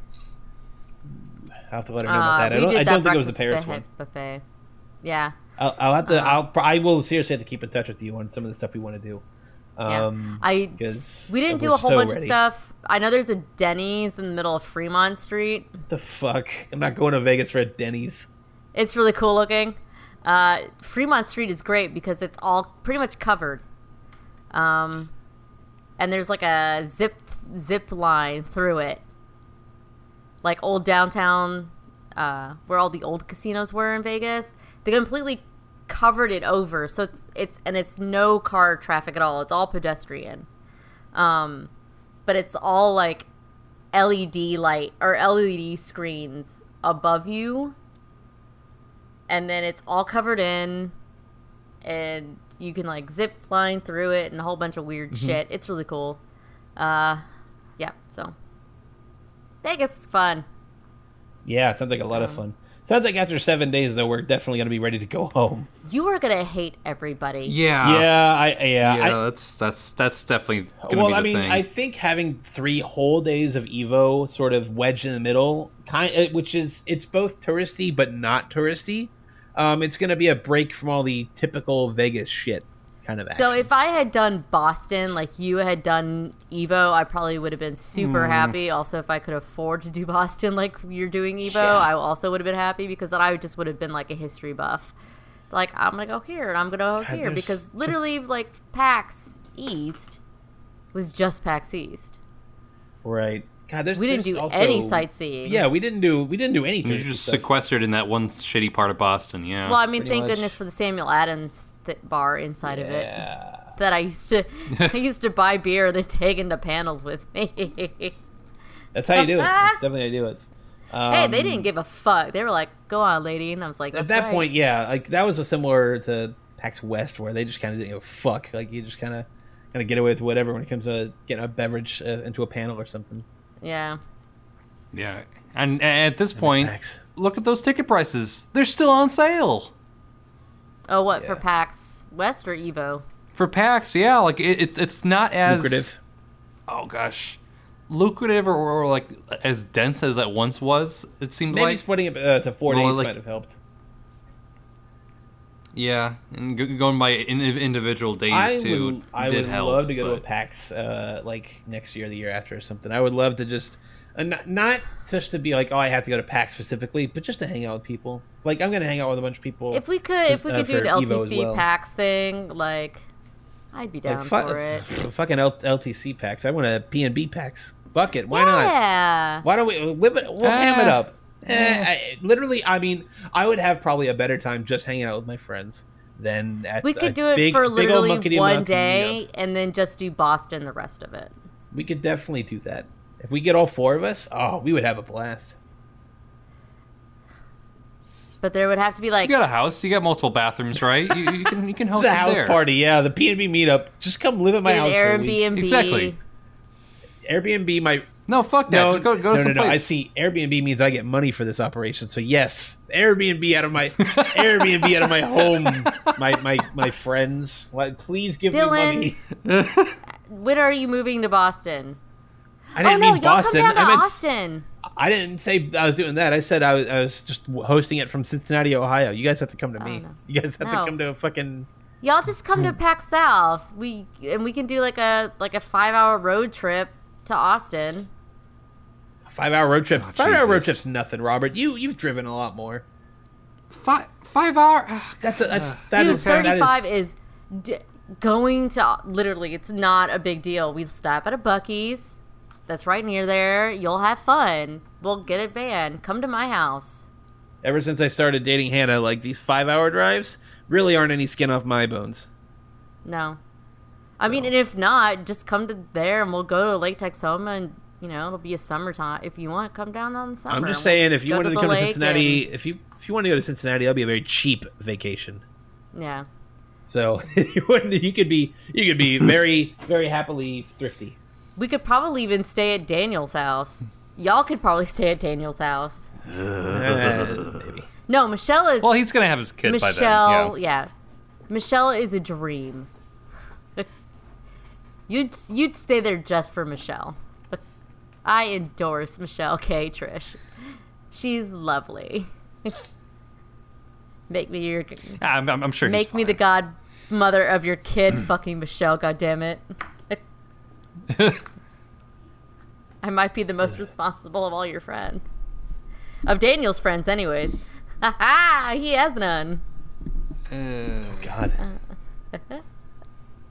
I'll have to let her know about Uh, that. I don't, I don't think it was the Paris buffet, one. buffet. Yeah, I'll, I'll have to. Uh, I'll. I will seriously have to keep in touch with you on some of the stuff we want to do. Yeah. Um, I we didn't do a whole so bunch ready. of stuff. I know there's a Denny's in the middle of Fremont Street. What the fuck? I'm not going to Vegas for a Denny's. It's really cool looking. Uh, Fremont Street is great because it's all pretty much covered. Um, and there's like a zip zip line through it, like old downtown, uh, where all the old casinos were in Vegas. They completely covered it over, so it's it's and it's no car traffic at all. It's all pedestrian, um, but it's all like LED light or LED screens above you, and then it's all covered in, and you can like zip line through it and a whole bunch of weird shit. It's really cool. Uh, yeah. So Vegas is fun. Yeah, it sounds like a lot of Um, fun. Sounds like after seven days, though, we're definitely going to be ready to go home. You are gonna hate everybody. Yeah. yeah, I yeah. Yeah, I, that's that's that's definitely gonna well, be the I mean, thing. I think having three whole days of Evo sort of wedged in the middle, kind uh, which is it's both touristy but not touristy. Um, it's going to be a break from all the typical Vegas shit kind of. So if I had done Boston like you had done Evo, I probably would have been super hmm. happy. Also, if I could afford to do [LAUGHS] Boston like you're doing Evo, Yeah. I also would have been happy because then I just would have been like a history buff. Like I'm gonna go here and I'm gonna go here there's- because literally like PAX East was just PAX East. right, God, there's We didn't there's do also- any sightseeing. Yeah, we didn't do we didn't do anything. You're just sequestered in that one shitty part of Boston. Yeah. Well, I mean, Pretty thank much. goodness for the Samuel Adams th- bar inside of it that I used to [LAUGHS] I used to buy beer and then take into panels with me. [LAUGHS] That's how you do it. That's [LAUGHS] definitely how you do it. Hey, Um, they didn't give a fuck. They were like, "Go on, lady," and I was like, At that right. point, yeah, like that was a similar to PAX West, where they just kind of didn't give a fuck. Like you just kind of kind of get away with whatever when it comes to getting a beverage uh, into a panel or something. yeah, yeah. And, and at this point, look at those ticket prices. They're still on sale. Oh, what for PAX West or Evo? For PAX, yeah, like it, it's it's not as lucrative. Oh gosh, lucrative or, or like as dense as it once was. It seems like. Maybe like splitting it uh, to four Well, days like- might have helped. yeah, and go- going by in, individual days I too would, I did would help. love to go to a PAX uh, like next year, the year after, or something. I would love to just. Uh, not, not just to be like, oh, I have to go to PAX specifically, but just to hang out with people. Like, I'm gonna hang out with a bunch of people. If we could, if we uh, could do for an LTC well. PAX thing, like, I'd be down like, fu- for it. [LAUGHS] fucking L- LTC PAX. I want a P and B PAX. Fuck it, why not? yeah. Why don't we live it? We'll ham it up. Eh, I, literally, I mean, I would have probably a better time just hanging out with my friends than at We a could do it big- for literally one day and then just do Boston the rest of it. We could definitely do that. If we get all four of us, oh, we would have a blast. But there would have to be like You got a house. You got multiple bathrooms, right? You, you can you can [LAUGHS] host It's a it house there. party, yeah. The P and B meetup. Just come live at my get an house for a week. Airbnb. Exactly. Airbnb might No, fuck that. no, Just go go no, to some no, no. place. I see. Airbnb means I get money for this operation. So yes, Airbnb out of my [LAUGHS] Airbnb out of my home. My my my friends, like, please give Dylan. me money. [LAUGHS] when are you moving to Boston? I Oh didn't no, mean y'all Boston. come down to I meant Austin. I didn't say I was doing that. I said I was, I was just hosting it from Cincinnati, Ohio. You guys have to come to oh, me. no. You guys have No. to come to a fucking. Y'all just come to hmm. PAX South. We and we can do like a like a five hour road trip to Austin. Five hour road trip. Oh, five hour road trip's nothing, Robert. You you've driven a lot more. five five hour. That's a, that's that Dude, thirty five is- is, d- going to literally. It's not a big deal. We stop at a Buc-ee's. That's right near there. You'll have fun. We'll get a van. Come to my house. Ever since I started dating Hannah, like these five hour drives really aren't any skin off my bones. No. I mean, and if not, just come to there and we'll go to Lake Texoma and, you know, it'll be a summertime. If you want, come down on the summer. I'm just We'll saying, if you wanted to the come to Cincinnati, if you if you want to go to Cincinnati, that'll be a very cheap vacation. yeah. So [LAUGHS] you wouldn't, you could be you could be very very happily thrifty. We could probably even stay at Daniel's house. Y'all could probably [LAUGHS] stay at Daniel's house. Maybe. [LAUGHS] No, Michelle is. Well, he's gonna have his kid by Michelle, then. Yeah. yeah. Michelle is a dream. you'd you'd stay there just for Michelle. I endorse Michelle K. Trish. She's lovely. [LAUGHS] Make me your I'm, I'm, I'm sure. he's make me the godmother of your kid, fucking Michelle. God damn it. [LAUGHS] I might be the most responsible of all your friends. Of Daniel's friends, anyways. Ha ha! He has none. Uh, oh, God, [LAUGHS]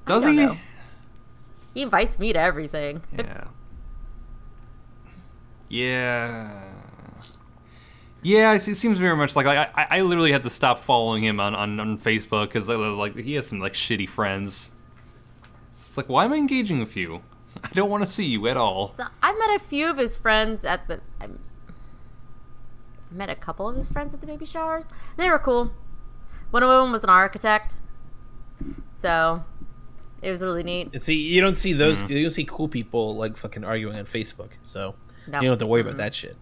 Does he? know. He invites me to everything. Yeah. [LAUGHS] Yeah. Yeah, it seems very much like I, I, I literally had to stop following him on, on, on Facebook because like he has some like shitty friends. It's like why am I engaging with you? [LAUGHS] I don't want to see you at all. So I met a few of his friends at the. I met a couple of his friends at the baby showers. They were cool. One of them was an architect, so it was really neat. And see, you don't see those. You don't see cool people like fucking arguing on Facebook. So No. you don't have to worry Mm-mm. about that shit.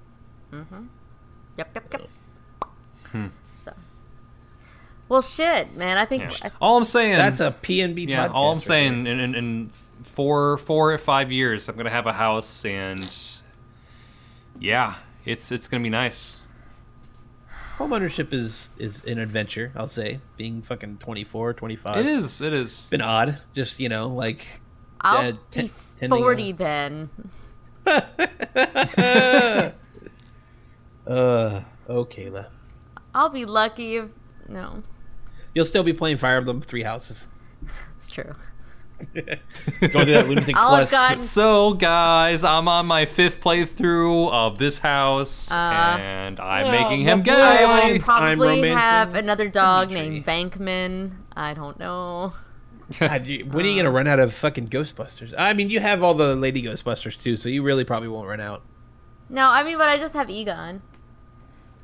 Mm-hmm. Yep, yep, yep. Hmm. So, well, shit, man. I think Yeah. I, All I'm saying. That's a PNB. yeah. podcast All I'm saying there. in, in, in four four or five years, I'm gonna have a house and yeah, it's it's gonna be nice. home ownership is is an adventure. I'll say, being fucking 24, 25. It is. It is. been odd. Just you know, like I'll [LAUGHS] uh, ten- be tending a- forty then. Uh, oh, Kayla. I'll be lucky if no. You'll still be playing Fire Emblem Three Houses. [LAUGHS] It's true. Going through that Lunatic All Plus. gotten- So, guys, I'm on my fifth playthrough of this house, Uh, and I'm making him boy. gay. I will I'm probably have another dog Dimitri. named Venkman. I don't know. [LAUGHS] God, you- when are you gonna run out of fucking Ghostbusters? I mean, you have all the Lady Ghostbusters too, so you really probably won't run out. No, I mean, but I just have Egon.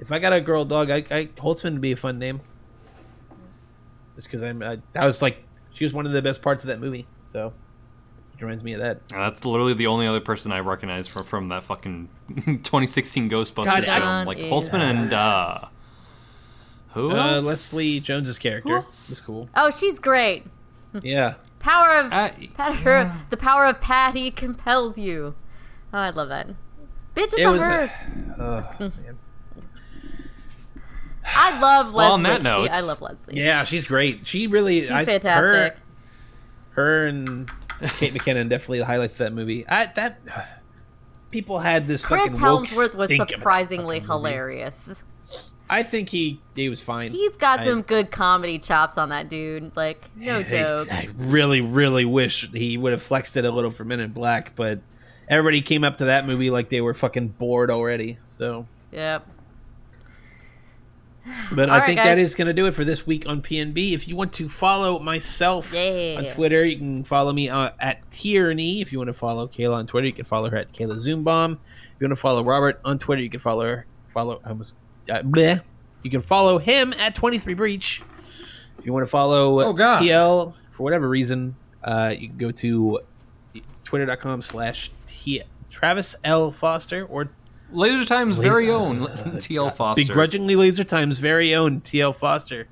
If I got a girl dog, I, I Holtzmann would be a fun name. Just because I'm, I, that was like, she was one of the best parts of that movie. So, it reminds me of that. And That's literally the only other person I recognize from from that fucking [LAUGHS] 2016 Ghostbusters God, film. Like is- Holtzmann and uh, who Uh, else? Leslie Jones's character Who was cool. Oh, she's great. Yeah, Power of Uh, Pat- the power of Patty compels you. Oh, I love that. Bitch, it's it a was. hearse. Uh, oh, man. I love Leslie. Well, on that note- I love Leslie. Yeah, she's great. She really, she's I, fantastic. Her, her and Kate McKinnon definitely highlights that movie. I that people had this Chris fucking Hemsworth was stink about surprisingly hilarious. I think he he was fine. He's got I- some good comedy chops on that dude. Like, no I- joke. I, really, really wish he would have flexed it a little for Men in Black, but everybody came up to that movie like they were fucking bored already. So, Yep. But All I right, think guys. that is going to do it for this week on PNB. If you want to follow myself Yeah. on Twitter, you can follow me uh, at Tierney. If you want to follow Kayla on Twitter, you can follow her at Kayla Zoombomb. If you want to follow Robert on Twitter, you can follow her. Follow. I was. Uh, bleh. You can follow him at 23 Breach. If you want to follow Oh, God. TL for whatever reason, uh, you can go to twitter.com slash T- Travis L. Foster or Laser Time's very own [LAUGHS] TL Foster. begrudgingly Laser Time's very own TL Foster.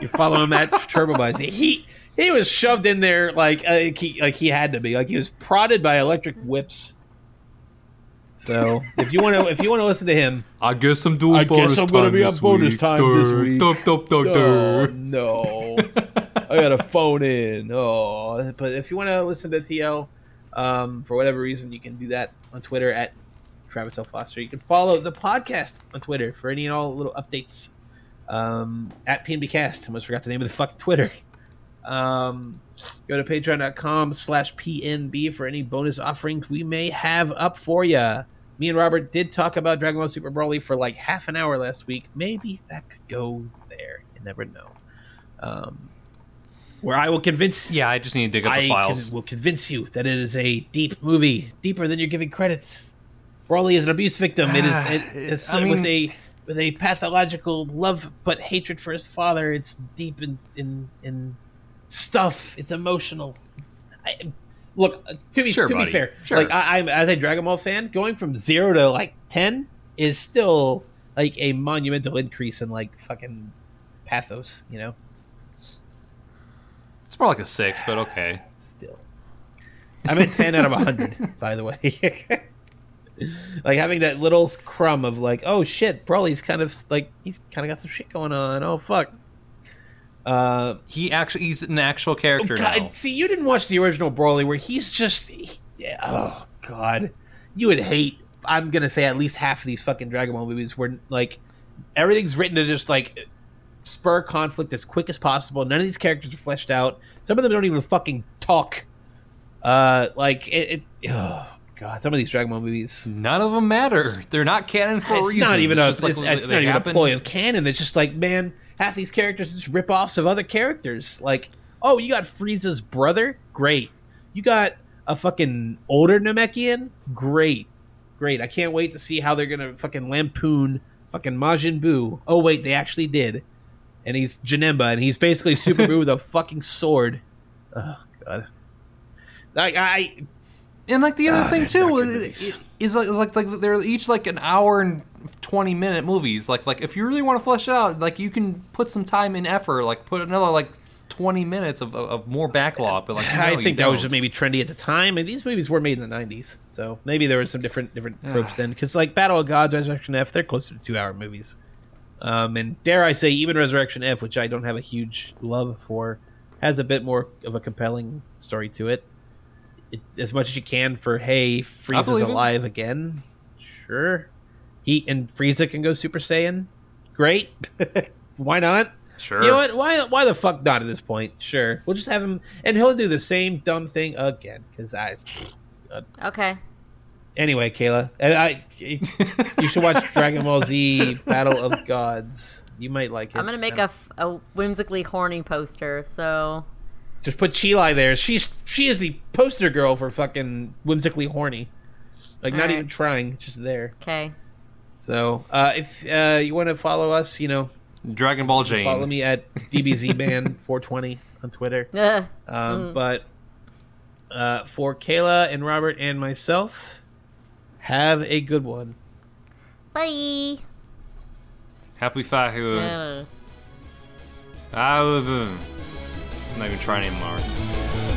you follow him at [LAUGHS] Turbo He he was shoved in there like uh, he like he had to be like he was prodded by electric whips. So if you want to if you want to listen to him, I guess I'm doing I bonus guess I'm gonna be on this bonus week. time this Dur, week. dup, dup, dup, oh no, I got to phone in. Oh, but if you want to listen to TL, um, for whatever reason, you can do that on Twitter at Travis L. Foster. You can follow the podcast on Twitter for any and all little updates. Um, at PNBcast. I almost forgot the name of the fucking Twitter. Um, go to patreon.com slash PNB for any bonus offerings we may have up for you. Me and Robert did talk about Dragon Ball Super Broly for like half an hour last week. Maybe that could go there. You never know. Um, where I will convince Yeah, I just need to dig up I the files. will convince you that it is a deep movie, deeper than you're giving credit. Broly is an abuse victim. It is it, [SIGHS] it's I with a with a pathological love but hatred for his father. It's deep in in, in stuff. It's emotional. I, look, uh, to be Sure, to be fair, Sure. like I, I'm as a Dragon Ball fan, going from zero to like ten is still like a monumental increase in like fucking pathos. You know. It's more like a six, but okay. [SIGHS] still. I'm at 10 out of 100, [LAUGHS] by the way. [LAUGHS] [LAUGHS] like having that little crumb of like, oh shit, Broly's kind of like he's kind of got some shit going on. Oh fuck. Uh, He actually he's an actual character God, now. see, you didn't watch the original Broly where he's just, he- oh god, you would hate. I'm gonna say at least half of these fucking Dragon Ball movies where like everything's written to just like spur conflict as quick as possible. None of these characters are fleshed out. Some of them don't even fucking talk. Uh, like it. it oh god, some of these Dragon Ball movies. None of them matter. They're not canon for a It's reason. not even a. just It's, like it's not even happen. a ploy of canon. It's just like, man, half these characters are just rip-offs of other characters. Like, oh, you got Frieza's brother, great. You got a fucking older Namekian, great, great. I can't wait to see how they're gonna fucking lampoon fucking Majin Buu. Oh wait, they actually did, and he's Janemba, and he's basically Super [LAUGHS] Buu with a fucking sword. Oh god. Like I, And like the other Ah, thing too is, is like, like like they're each like an hour and twenty minute movies. Like like if you really want to flesh it out, like you can put some time and effort. Like put another like twenty minutes of, of, more backlog. But like [LAUGHS] no, I think that was just maybe trendy at the time, and these movies were made in the '90s, so maybe there were some different different tropes then. Because like Battle of Gods, Resurrection F, they're closer to two hour movies, um, and dare I say, even Resurrection F, which I don't have a huge love for, has a bit more of a compelling story to it. It as much as you can for hey, Frieza's believe it. alive again, sure. He and Frieza can go Super Saiyan, great. [LAUGHS] Why not? sure. You know what? Why? Why the fuck not at this point? Sure, we'll just have him, and he'll do the same dumb thing again. Because I, uh, Okay. anyway, Kayla, I, I you should watch [LAUGHS] Dragon Ball Z Battle of Gods. You might like it. I'm gonna make a, f- a whimsically horny poster. So just put Chilai there. She's she is the poster girl for fucking whimsically horny. Like not Alright. even trying, just there. okay. So uh, if uh, you want to follow us, you know, Dragon Ball Jane. follow me at DBZBand420 [LAUGHS] on Twitter. [LAUGHS] Ugh. Um, But uh, for Kayla and Robert and myself, have a good one. Bye. Happy Fahu. Ugh. I'm not even trying anymore.